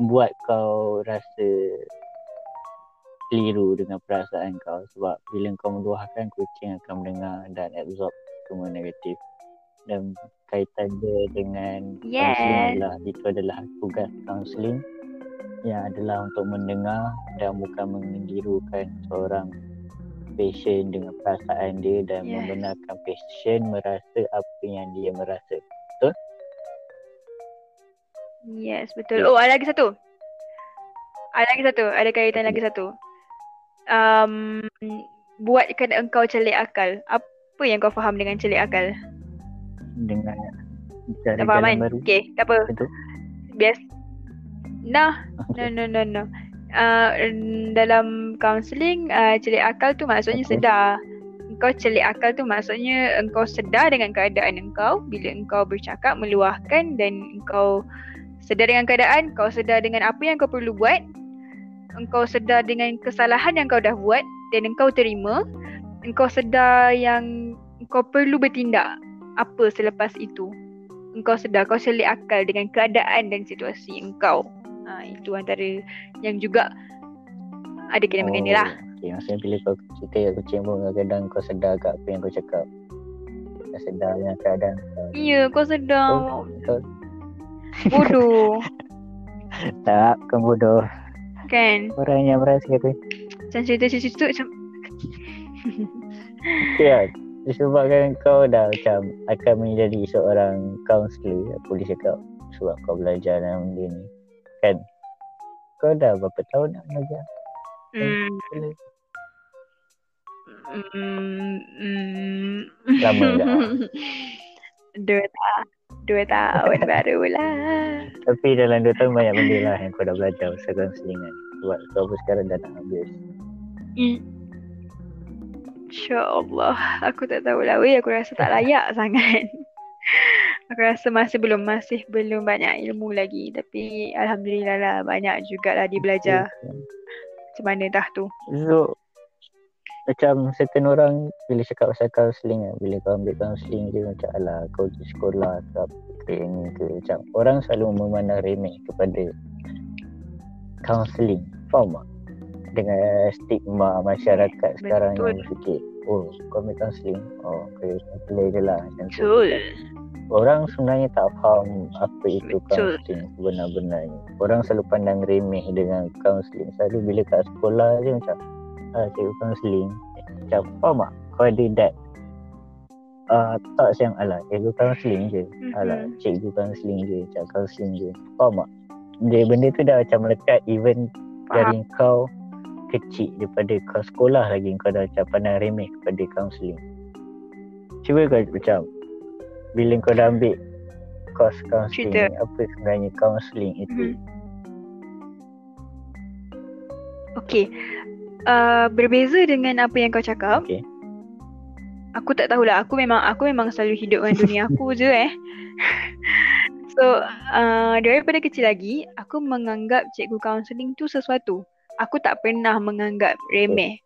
membuat kau rasa keliru dengan perasaan kau sebab bila kau meluahkan kucing akan mendengar dan absorb semua negatif dan kaitan dia dengan Yes. counselling adalah itu adalah tugas counselling yang adalah untuk mendengar dan bukan mengelirukan seorang patient dengan perasaan dia dan Yes. membenarkan patient merasa apa yang dia merasa. Yes, betul. Oh, ada lagi satu. Ada lagi satu. Ada kaitan lagi satu. Um, buatkan engkau celik akal. Apa yang kau faham dengan celik akal? dengan faham jalan kan? baru. Okay, tak apa. Betul. Bias. Nah, no, no, no, no. Uh, dalam counselling, uh, celik akal tu maksudnya sedar. Engkau celik akal tu maksudnya engkau sedar dengan keadaan engkau bila engkau bercakap, meluahkan dan engkau sedar dengan keadaan, kau sedar dengan apa yang kau perlu buat, engkau sedar dengan kesalahan yang kau dah buat dan engkau terima, engkau sedar yang engkau perlu bertindak apa selepas itu. Engkau sedar, kau selik akal dengan keadaan dan situasi engkau. Ha, itu antara yang juga ada kena mengena lah. Okay, maksudnya bila kau cerita kat kucing pun kadang-kadang kau sedar kat apa yang kau cakap. Kau sedar dengan keadaan kau. Ya, kau sedar. Oh. Bodoh. Tak, kau bodoh. kan? Orang yang merasa tu. Macam cerita-cerita tu macam Ya, disebabkan kau dah macam akan menjadi seorang counselor, aku boleh cakap sebab kau belajar dalam benda ni. Kan? Kau dah berapa tahun nak belajar? hmm, Boleh. mm, mm, Lama tak? Dua tahun. Dua tahun barulah. Tapi dalam 2 tahun banyak benda lah yang kau dah belajar pasal counselling kan. Sebab kau pun sekarang dah nak habis. InsyaAllah Aku tak tahulah weh Aku rasa tak layak sangat Aku rasa masih belum Masih belum banyak ilmu lagi Tapi Alhamdulillah lah Banyak jugalah dia belajar Macam mana dah tu So macam certain orang bila cakap pasal counselling kan, bila kau ambil counselling je macam alah kau pergi sekolah ke apa ke ni ke macam orang selalu memandang remeh kepada counselling. Faham tak? Dengan stigma masyarakat sekarang Betul. yang fikir oh kau ambil counselling oh kau counselor je lah macam tu. Betul Orang sebenarnya tak faham apa itu counselling sebenar-benarnya. Orang selalu pandang remeh dengan counselling. Selalu bila kat sekolah je macam ah, cikgu counselling. Macam faham tak? Kau ada that uh, thoughts yang alah cikgu counselling je. Alah Mhm. cikgu counselling je. Macam counselling je. Faham tak? Dia, benda tu dah macam melekat even dari kau kecil daripada kau sekolah lagi kau dah macam pandang remeh kepada counselling. Cuba kau macam bila kau dah ambil course counselling Cerita. apa sebenarnya counselling itu? Mhm. Okay uh, Berbeza dengan apa yang kau cakap Okey. Aku tak tahulah Aku memang Aku memang selalu hidup dengan dunia aku je eh So uh, Daripada kecil lagi Aku menganggap cikgu kaunseling tu sesuatu Aku tak pernah menganggap remeh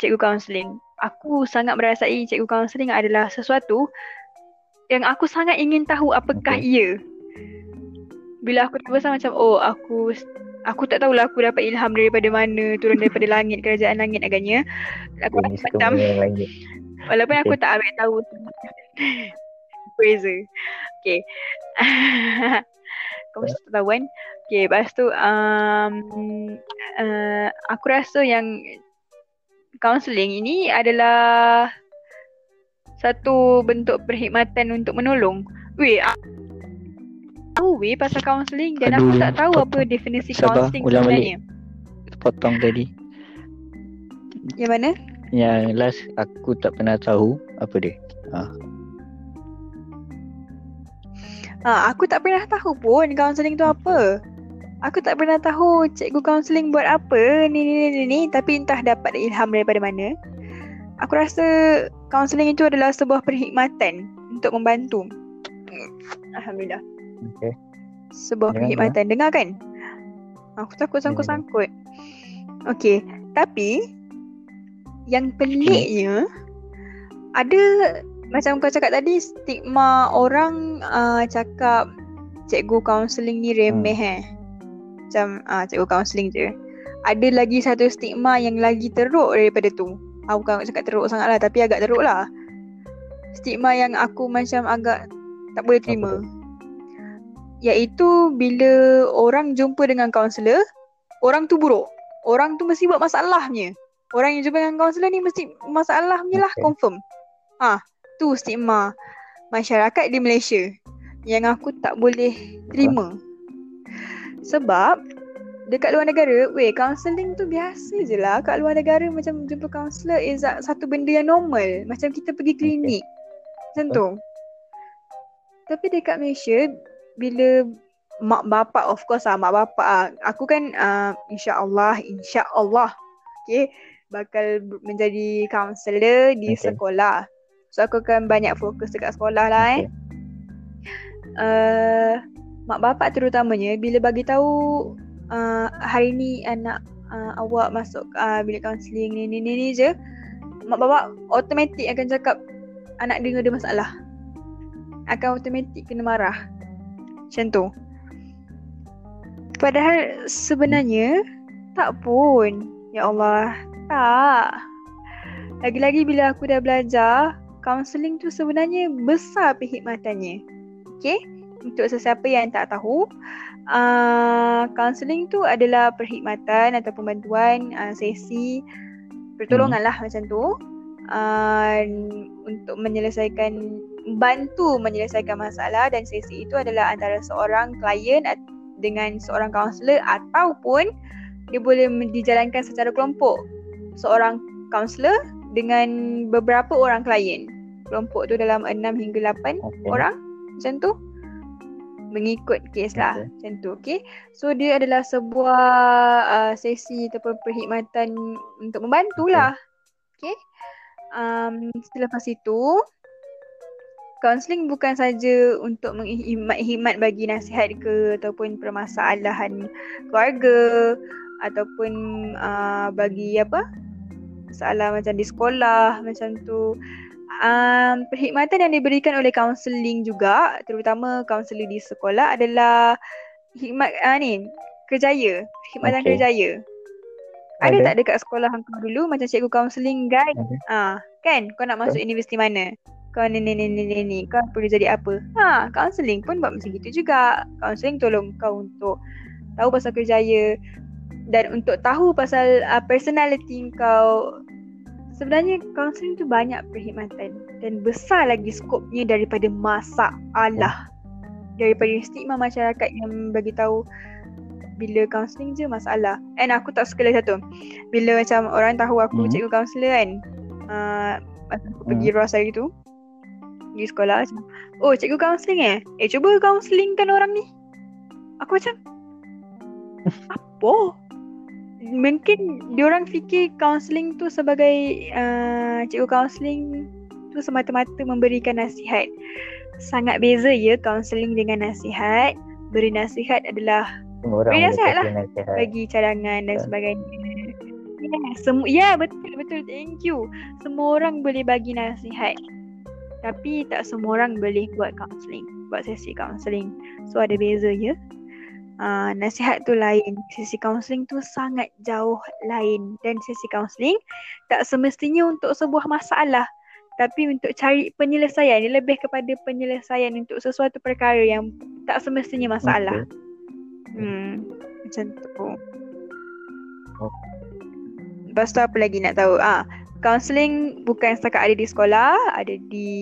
Cikgu kaunseling Aku sangat merasai cikgu kaunseling adalah sesuatu yang aku sangat ingin tahu apakah ia. Bila aku dah besar macam oh aku aku tak tahulah aku dapat ilham daripada mana, turun daripada langit, kerajaan langit agaknya. Aku rasa macam walaupun aku Okay. tak ambil tahu Beza. Okay. Kau mesti tahu kan? Okay, lepas tu um, uh, aku rasa yang counselling ini adalah satu bentuk perkhidmatan untuk menolong. Weh, aku tahu weh pasal counselling dan aku Aduh, tak tahu apa definisi counselling balik. sebenarnya. Potong tadi. Yang mana? Yang last aku tak pernah tahu apa dia. Ha, aku tak pernah tahu pun counselling tu apa. Aku tak pernah tahu cikgu counselling buat apa ni ni ni ni, tapi entah dapat ilham daripada mana. Aku rasa counselling itu adalah sebuah perkhidmatan untuk membantu. Alhamdulillah. Okay. Sebuah Dengar, perkhidmatan. Dengar kan? Aku takut sangkut-sangkut. Okey, tapi yang peliknya ada macam kau cakap tadi stigma orang uh, cakap cikgu counselling ni remeh eh. Macam uh, cikgu counselling je. Ada lagi satu stigma yang lagi teruk daripada tu. Aku bukan nak cakap teruk sangat lah tapi agak teruk lah. Stigma yang aku macam agak tak boleh terima. Iaitu bila orang jumpa dengan kaunselor, orang tu buruk. Orang tu mesti buat masalahnya. Orang yang jumpa dengan kaunselor ni mesti masalahnya lah Okay. confirm. Ah, tu stigma masyarakat di Malaysia yang aku tak boleh terima. Sebab dekat luar negara, weh, counselling tu biasa je lah. Kat luar negara macam jumpa kaunselor is satu benda yang normal. Macam kita pergi klinik. Macam tu. Tapi dekat Malaysia, bila mak bapak, of course lah, mak bapak lah. Aku kan uh, insya-Allah, insya-Allah, okay, bakal menjadi kaunselor di Okay. sekolah. So aku akan banyak fokus dekat sekolah lah eh. Okay. Uh, mak bapak terutamanya bila bagi tahu uh, hari ni anak uh, awak masuk uh, bilik kaunseling ni ni ni ni je mak bapak automatik akan cakap anak dia ada masalah. Akan automatik kena marah. Macam tu. Padahal sebenarnya tak pun. Ya Allah. Tak. Lagi-lagi bila aku dah belajar kaunseling tu sebenarnya besar perkhidmatannya. Okay, untuk sesiapa yang tak tahu, uh, counselling tu adalah perkhidmatan ataupun bantuan uh, sesi pertolongan lah macam tu. Uh, untuk menyelesaikan bantu menyelesaikan masalah dan sesi itu adalah antara seorang klien at- dengan seorang kaunselor ataupun dia boleh dijalankan secara kelompok. Seorang kaunselor dengan beberapa orang klien kelompok tu dalam 6 hingga 8 Okay. orang macam tu. Mengikut kes lah Okay. macam tu okay so dia adalah sebuah uh, sesi ataupun perkhidmatan untuk membantulah okay um, selepas itu Counselling bukan saja untuk mengkhidmat bagi nasihat ke ataupun permasalahan keluarga ataupun uh, bagi apa masalah macam di sekolah macam tu um, perkhidmatan yang diberikan oleh kaunseling juga terutama kaunselor di sekolah adalah khidmat uh, ni kerjaya perkhidmatan Okay. kerjaya ada Ada. tak dekat sekolah kau dulu macam cikgu kaunseling guide Ada. ah kan kau nak masuk universiti mana kau ni ni ni ni ni, ni. kau perlu jadi apa ha kaunseling pun buat macam gitu juga kaunseling tolong kau untuk tahu pasal kerjaya dan untuk tahu pasal uh, personality kau sebenarnya kaunseling tu banyak perkhidmatan dan besar lagi skopnya daripada masalah daripada stigma masyarakat yang bagi tahu bila kaunseling je masalah. And aku tak suka lagi satu. Bila macam orang tahu aku Hmm. cikgu kaunselor kan uh, masa aku Hmm. pergi ROS hari tu di sekolah macam oh cikgu kaunseling eh? Eh cuba kaunselingkan orang ni? Aku macam apa mungkin diorang fikir kaunseling tu sebagai uh, cikgu kaunseling tu semata-mata memberikan nasihat sangat beza ya kaunseling dengan nasihat beri nasihat adalah Semua orang Beri nasihat lah. nasihat. bagi cadangan dan Betul. sebagainya. Ya, semua ya betul betul thank you. Semua orang boleh bagi nasihat. Tapi tak semua orang boleh buat counselling, buat sesi counselling. So ada beza ya. Uh, nasihat tu lain. Sesi counselling tu sangat jauh lain dan sesi counselling tak semestinya untuk sebuah masalah tapi untuk cari penyelesaian dia lebih kepada penyelesaian untuk sesuatu perkara yang tak semestinya masalah. Okay. Hmm, macam tu. Oh. Lepas tu apa lagi nak tahu? Ah, counselling bukan setakat ada di sekolah, ada di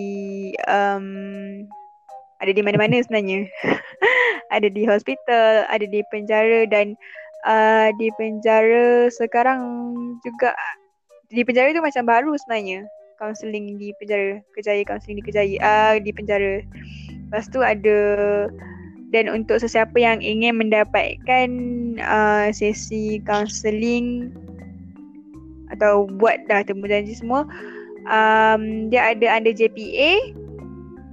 um, ada di mana-mana sebenarnya. ada di hospital, ada di penjara dan uh, di penjara sekarang juga di penjara tu macam baru sebenarnya. Counselling di penjara Kejaya counselling di Kejaya uh, di penjara. Lepas tu ada dan untuk sesiapa yang ingin mendapatkan uh, sesi counselling atau buat dah temu janji semua um, dia ada under JPA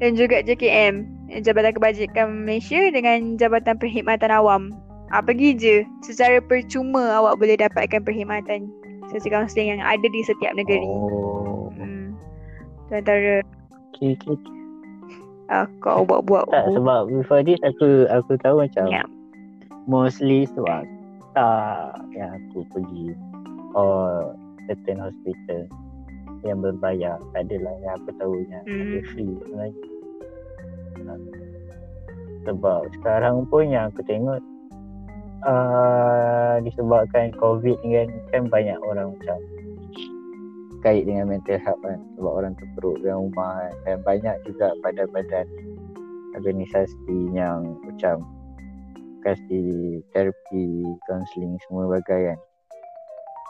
dan juga JKM Jabatan Kebajikan Malaysia dengan Jabatan Perkhidmatan Awam uh, pergi je secara percuma awak boleh dapatkan perkhidmatan sesi counselling yang ada di setiap negeri Oh. Hmm. Tu antara Okay, okay. uh, kau buat-buat. Tak sebab before this aku aku tahu macam Ya. mostly sebab tak yang aku pergi or certain hospital yang berbayar tak adalah yang aku tahu yang Hmm. ada free sebenarnya Sebab sekarang pun yang aku tengok uh, disebabkan covid kan kan banyak orang macam kait dengan mental health kan. Sebab orang terperuk dalam rumah kan. Dan banyak juga badan-badan organisasi yang macam kasih terapi, counselling semua bagai kan.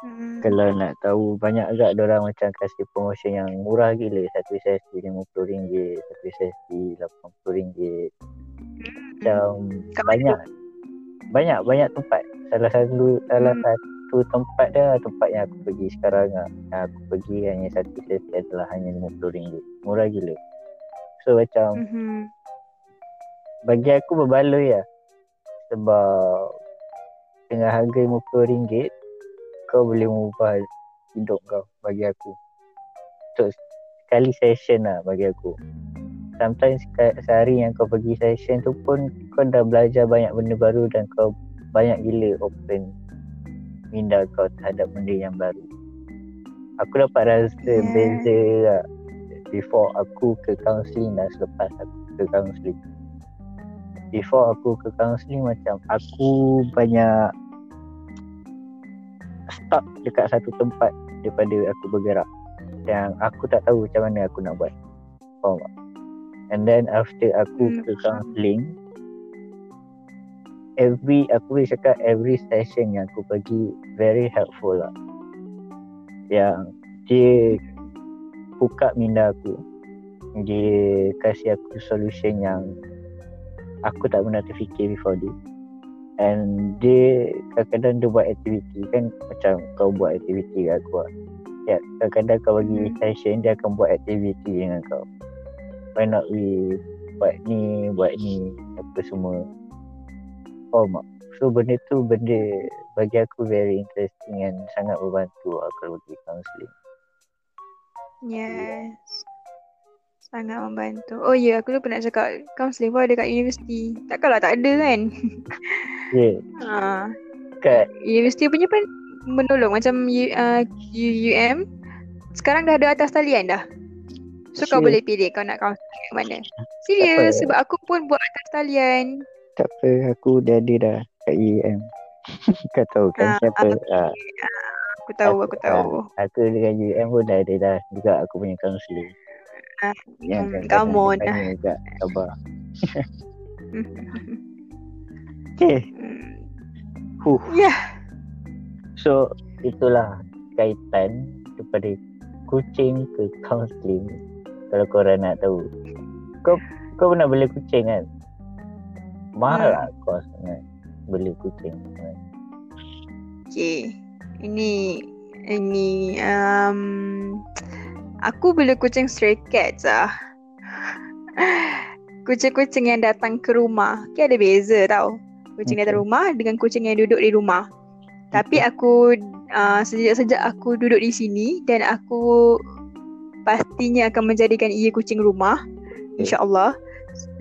Hmm. Kalau nak tahu banyak juga orang macam kasih promotion yang murah gila satu sesi RM50, satu sesi RM80. Macam Kat banyak banyak banyak tempat. Salah satu salah Hmm. satu tempat dia tempat yang aku pergi sekarang lah. Yang aku pergi hanya satu sesi adalah hanya RM50. Murah gila. So macam Mhm. bagi aku berbaloi lah sebab dengan harga RM50 kau boleh mengubah hidup kau bagi aku. Untuk sekali session lah bagi aku. Sometimes se- sehari yang kau pergi session tu pun kau dah belajar banyak benda baru dan kau banyak gila open minda kau terhadap benda yang baru. Aku dapat rasa Yeah. beza lah before aku ke counselling dan selepas aku ke counselling. Before aku ke counselling macam aku banyak stuck dekat satu tempat daripada aku bergerak. Yang aku tak tahu macam mana aku nak buat. Faham tak? And then after aku Hmm, ke counselling every aku boleh cakap every session yang aku pergi very helpful lah. Yang dia buka minda aku. Dia kasih aku solution yang aku tak pernah terfikir before this and dia kadang-kadang dia buat aktiviti. Kan macam kau buat aktiviti kat aku lah. Ya kadang-kadang kau bagi Hmm. session dia akan buat aktiviti dengan kau. Why not we buat ni buat ni apa semua. Faham tak so benda tu benda bagi aku very interesting and sangat membantu kalau pergi counselling. Yes. Sangat membantu. Oh ya, yeah, aku lupa nak cakap counselling pun ada kat universiti. Takkanlah tak ada kan? yeah ha. kat Universiti punya pun menolong macam U, uh, UUM sekarang dah ada atas talian dah. So kau Serius? boleh pilih kau nak counselling kat mana. Serius sebab aku pun buat atas talian. tak apa aku dah ada dah kat UM kau tahu kan Ah, siapa ah, Aku tahu, aku tahu. aku dengan UM pun dah ada dah juga aku punya counselling Yang hmm, come on tanya juga khabar okay huh. Ya. so itulah kaitan daripada kucing ke counselling kalau korang nak tahu kau kau pernah beli kucing kan mahal Hmm. lah kos kan beli kucing kan? Okay. Ini ini um aku beli kucing stray cats ah. Kucing-kucing yang datang ke rumah. Okay, ada beza tau. Kucing datang Okay. rumah dengan kucing yang duduk di rumah. Tapi aku uh, sejak sejak aku duduk di sini dan aku pastinya akan menjadikan ia kucing rumah. InsyaAllah.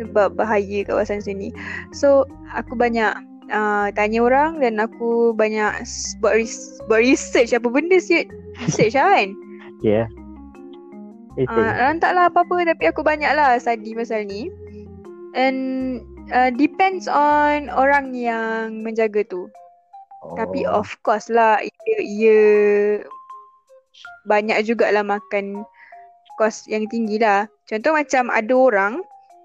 Sebab bahaya kawasan sini. So, aku banyak uh, tanya orang dan aku banyak buat, res- buat research apa benda sih. Research lah kan? Ya. Uh, rantaklah apa-apa tapi aku banyak lah study pasal ni. And uh, depends on orang yang menjaga tu. oh. Tapi of course lah ia, ia banyak jugalah makan kos yang tinggi lah. Contoh macam ada orang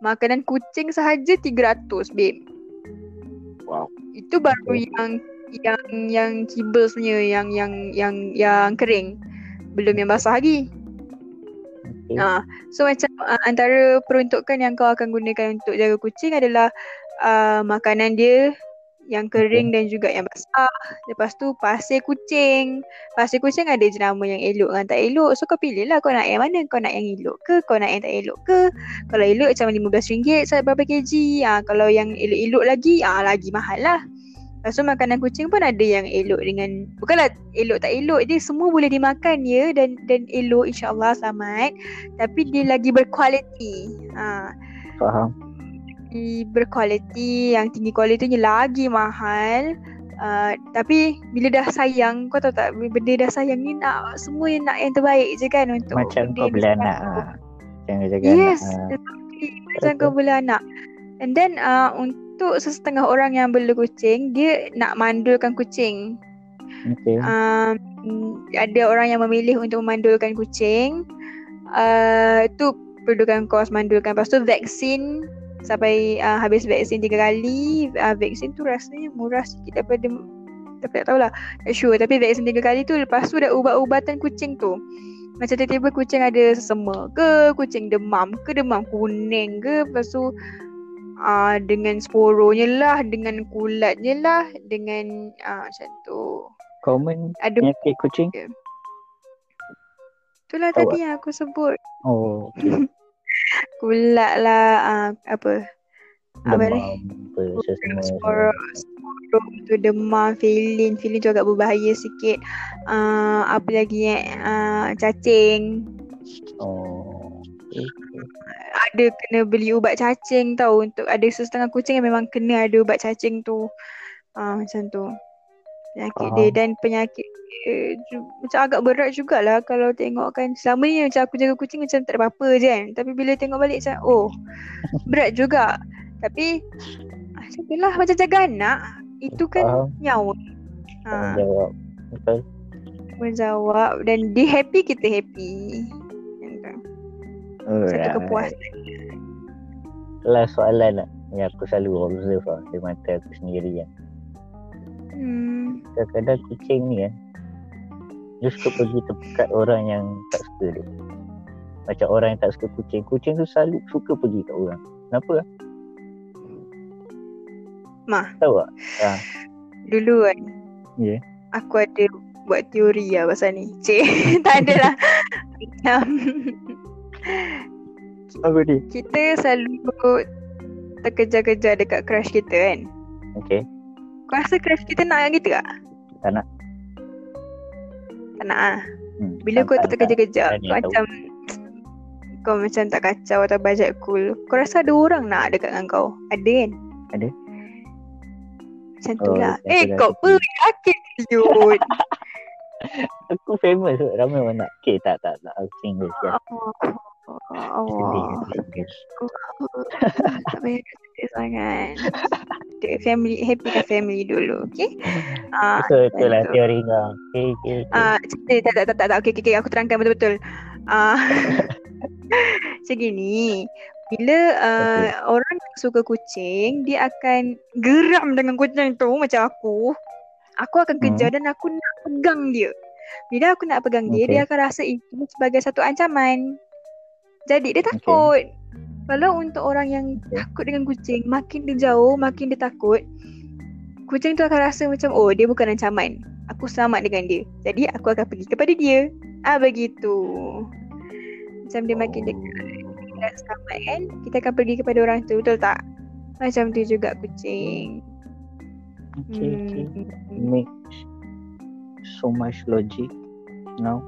makanan kucing sahaja 300 babe. Wow. Itu baru Okay. yang yang yang kibbles punya yang yang yang yang kering. Belum yang basah lagi. Okay. Ah, so macam uh, antara peruntukan yang kau akan gunakan untuk jaga kucing adalah uh, makanan dia yang kering dan juga yang basah. Lepas tu pasir kucing. Pasir kucing ada jenama yang elok dengan tak elok. So kau pilih lah kau nak yang mana. Kau nak yang elok ke? Kau nak yang tak elok ke? Kalau elok macam RM15 satu berapa kg. Ah, kalau yang elok-elok lagi, ah lagi mahal lah. Lepas tu makanan kucing pun ada yang elok dengan Bukanlah elok tak elok Dia semua boleh dimakan ya Dan dan elok insyaAllah selamat Tapi dia lagi berkualiti ha, Faham. Lagi berkualiti Yang tinggi kualitinya lagi mahal uh, Tapi bila dah sayang Kau tahu tak Benda dah sayang ni nak Semua yang nak yang terbaik je kan Untuk Macam kau sayang anak. Jangan jaga Yes, anak. exactly. Macam kau bela anak. And then uh, untuk sesetengah orang yang bela kucing, dia nak mandulkan kucing. Okay. Um, ada orang yang memilih untuk memandulkan kucing. Uh, tu perlukan kos mandulkan. Lepas tu vaksin sampai uh, habis vaksin tiga kali. Uh, vaksin tu rasanya murah sikit daripada tapi tak tahulah tak sure tapi vaksin tiga kali tu lepas tu dah ubat-ubatan kucing tu macam tiba-tiba kucing ada sesama ke kucing demam ke demam kuning ke lepas tu uh, dengan sporonya lah dengan kulatnya lah dengan uh, macam tu. Common ada penyakit kucing. itulah Tahu tadi yang aku sebut. Oh, okay. kulat lah uh, apa? Apa ni? Demam apa semua. sporo sporo tu demam filin. Filin tu agak berbahaya sikit. Uh, apa lagi eh? Uh, cacing. Oh. Okay. ada kena beli ubat cacing tau untuk ada setengah kucing yang memang kena ada ubat cacing tu ah macam tu penyakit dia Faham. dan penyakit dia macam agak berat jugalah kalau tengok kan selama ni macam aku jaga kucing macam tak ada apa-apa je kan tapi bila tengok balik macam oh berat juga tapi ah, macam lah macam jaga anak itu kan Faham. nyawa Tanggung ha, jawab. Betul. menjawab dan dia happy kita happy. Satu Alright. kepuasan Last soalan lah yang aku selalu observe lah di mata aku sendiri kan. hmm. Kadang-kadang kucing ni kan dia suka pergi tempat orang yang tak suka dia. Macam orang yang tak suka kucing. Kucing tu selalu suka pergi kat orang. Kenapa lah? Mah. Tahu tak? Dulu kan Ya. Aku ada buat teori lah pasal ni Cik Tak ada lah Macam Apa ni? Kita selalu Terkejar-kejar dekat crush kita kan Okay. Kau rasa crush kita nak dengan kita tak? Tak nak. Tak nak lah Hmm, Bila kau sampai terkejar-kejar tak Kau berani tahu. macam Kau macam tak kacau atau budget cool Kau rasa ada orang nak dekat dengan kau? Ada kan? Ada. Macam tu Oh, lah macam Eh lah kau pun yakin Yud Aku famous. Ramai orang nak. Okay, tak, tak, tak. Aku single. Oh, Oh. tak payah sedih sangat. Dia family happy kan family dulu, okay? Ah, Betul, betul lah betul. teori kau. Okay, okay, okay. Ah, uh, tak, tak, tak, tak, tak. Okay, okay, okay. Aku terangkan betul-betul. Ah, macam gini. Bila uh, orang yang suka kucing, dia akan geram dengan kucing tu macam aku. Aku akan kejar dan aku nak pegang dia. Bila aku nak pegang dia, Okay. dia akan rasa itu sebagai satu ancaman. Jadi dia takut. Kalau untuk orang yang Okay. takut dengan kucing, makin dia jauh, makin dia takut. Kucing tu akan rasa macam, oh dia bukan ancaman. Aku selamat dengan dia. Jadi aku akan pergi kepada dia. Ah begitu. Macam dia makin dekat dan selamat kan, kita akan pergi kepada orang tu, betul tak? Macam tu juga kucing. Okay, okay. Hmm. Makes so much logic now.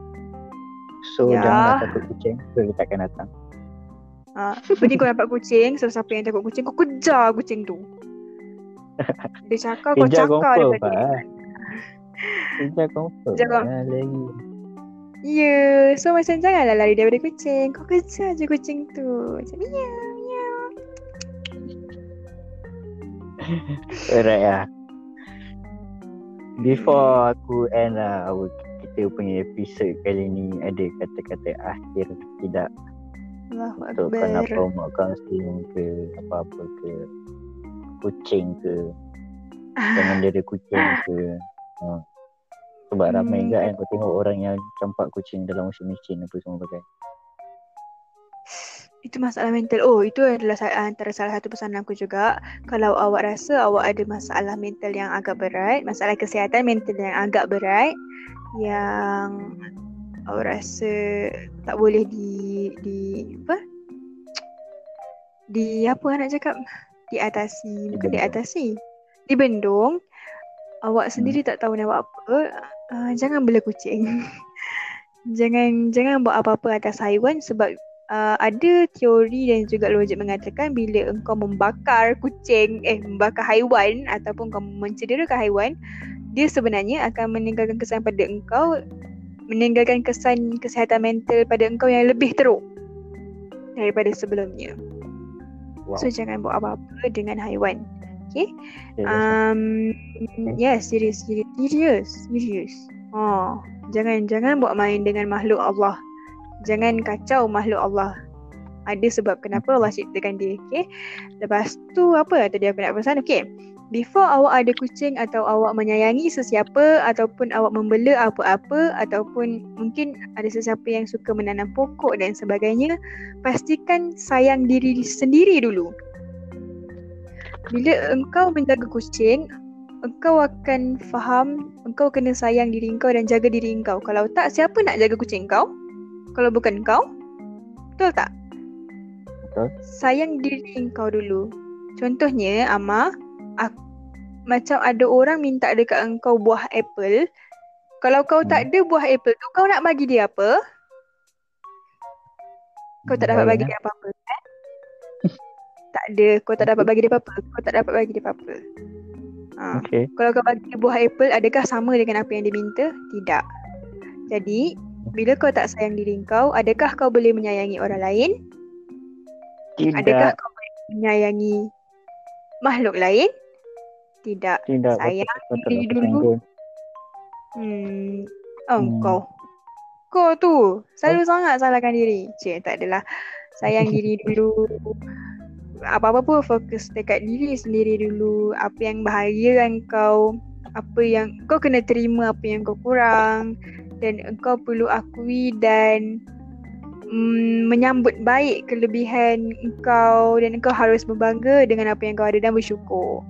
So Ya. janganlah takut kucing. So dia takkan datang. Ha, Benda kau nampak kucing, so siapa yang takut kucing, kau kejar kucing tu. Dia cakap, kau Kejar cakap dia. Pak. Kejar confirm. Kejar confirm. Ah, lagi. Ya, so macam janganlah lari daripada kucing. Kau kejar je kucing tu. Macam miau, miau. Alright lah. Before aku end lah our kita punya episode kali ni ada kata-kata akhir tidak Allahu untuk Akbar. promote counselling ke apa-apa ke kucing ke jangan dera kucing ke ha. sebab ramai Hmm. juga kan kau tengok orang yang campak kucing dalam washing machine apa semua pakai Itu masalah mental. Oh, itu adalah antara salah satu pesanan aku juga. Kalau awak rasa awak ada masalah mental yang agak berat, masalah kesihatan mental yang agak berat, yang awak rasa tak boleh di di apa? Di apa nak cakap? Diatasi, bukan Dibendung. diatasi. Dibendung. Awak sendiri tak tahu nak buat apa, uh, jangan bela kucing. jangan jangan buat apa-apa atas haiwan sebab uh, ada teori dan juga logik mengatakan bila engkau membakar kucing eh membakar haiwan ataupun kau mencederakan haiwan dia sebenarnya akan meninggalkan kesan pada engkau meninggalkan kesan kesihatan mental pada engkau yang lebih teruk daripada sebelumnya. wow So jangan buat apa-apa dengan haiwan. Okay? okay, Um, yes, serius, serius, serius, serius. Oh, jangan jangan buat main dengan makhluk Allah. Jangan kacau makhluk Allah. Ada sebab kenapa Allah ciptakan dia. Okay. Lepas tu apa tadi aku nak pesan? Okay. Before awak ada kucing atau awak menyayangi sesiapa ataupun awak membela apa-apa ataupun mungkin ada sesiapa yang suka menanam pokok dan sebagainya, pastikan sayang diri sendiri dulu. Bila engkau menjaga kucing, engkau akan faham engkau kena sayang diri engkau dan jaga diri engkau. Kalau tak, siapa nak jaga kucing kau? Kalau bukan kau? Betul tak? Betul. Sayang diri engkau dulu. Contohnya, Ama, ak- macam ada orang minta dekat engkau buah apple. Kalau kau tak ada buah apple tu, kau nak bagi dia apa? Kau tak dapat bagi dia apa-apa kan? tak ada, kau tak dapat bagi dia apa-apa. Kau tak dapat bagi dia apa-apa. Ha. Okay. Kalau kau bagi dia buah apple, adakah sama dengan apa yang dia minta? Tidak. Jadi, bila kau tak sayang diri kau, adakah kau boleh menyayangi orang lain? Adakah Tidak. kau boleh menyayangi makhluk lain? Tidak. Tidak. sayang Kau diri dulu? Hmm. Oh, Hmm. kau. Kau tu selalu sangat salahkan diri. Cik, tak adalah. Sayang diri dulu. Apa-apa pun fokus dekat diri sendiri dulu. Apa yang bahagiakan kau. Apa yang kau kena terima apa yang kau kurang. Dan engkau perlu akui dan mm, menyambut baik kelebihan engkau dan engkau harus berbangga dengan apa yang kau ada dan bersyukur.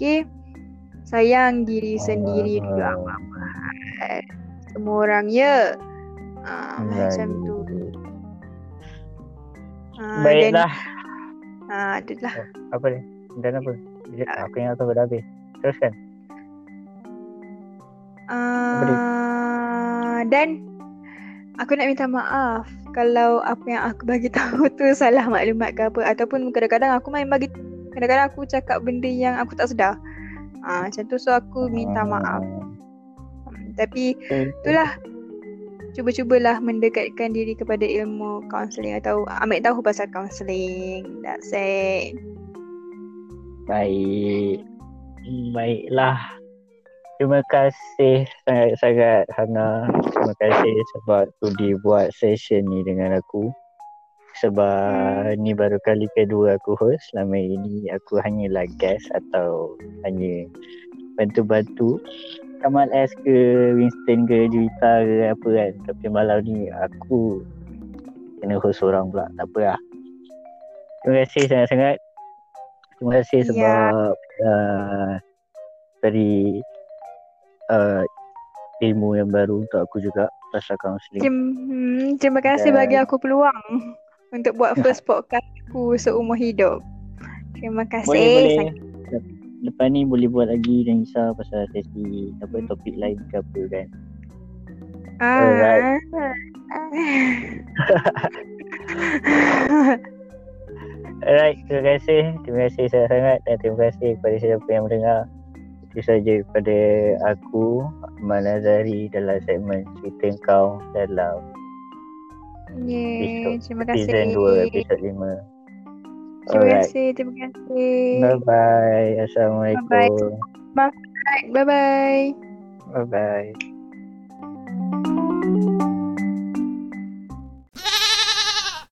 Okay? Sayang diri sendiri dulu Ah. Ahmad. Semua orang ya. Ah, macam tu. Ah, Baiklah. Dan, ah, adalah. Apa ni? Dan apa? Dia- Aku ingat aku dah habis. Teruskan. Ah, dan aku nak minta maaf kalau apa yang aku bagi tahu tu salah maklumat ke apa ataupun kadang-kadang aku main bagi kadang-kadang aku cakap benda yang aku tak sedar. Ah, macam tu so aku minta maaf. Hmm, Tapi itulah cuba-cubalah mendekatkan diri kepada ilmu kaunseling atau ambil tahu pasal kaunseling. That's it. Baik. Hmm, Baiklah. Terima kasih sangat-sangat Hana. Terima kasih sebab sudi buat session ni dengan aku. Sebab ni baru kali kedua aku host. Selama ini aku hanyalah guest atau hanya bantu-bantu. Kamal S ke Winston ke Juwita ke apa kan. Tapi malam ni aku kena host orang pula. Tak apa lah. Terima kasih sangat-sangat. Terima kasih Ya. sebab uh, beri uh, ilmu yang baru untuk aku juga pasal counselling. Terima, hmm, terima kasih Dan- bagi aku peluang untuk buat first podcast aku seumur hidup. Terima kasih. Boleh boleh. Lepas ni boleh buat lagi dan risau pasal sesi apa topik lain ke apa kan. Ah, Alright. Alright, terima kasih. Terima kasih sangat-sangat dan terima kasih kepada siapa yang mendengar. Itu saja daripada aku, Ahmad Nazari dalam segmen Cerita Kau dalam Yeay, terima kasih. season 2, episod 5. Terima Alright. kasih, terima kasih. Bye-bye. Assalamualaikum. Bye-bye. Bye-bye.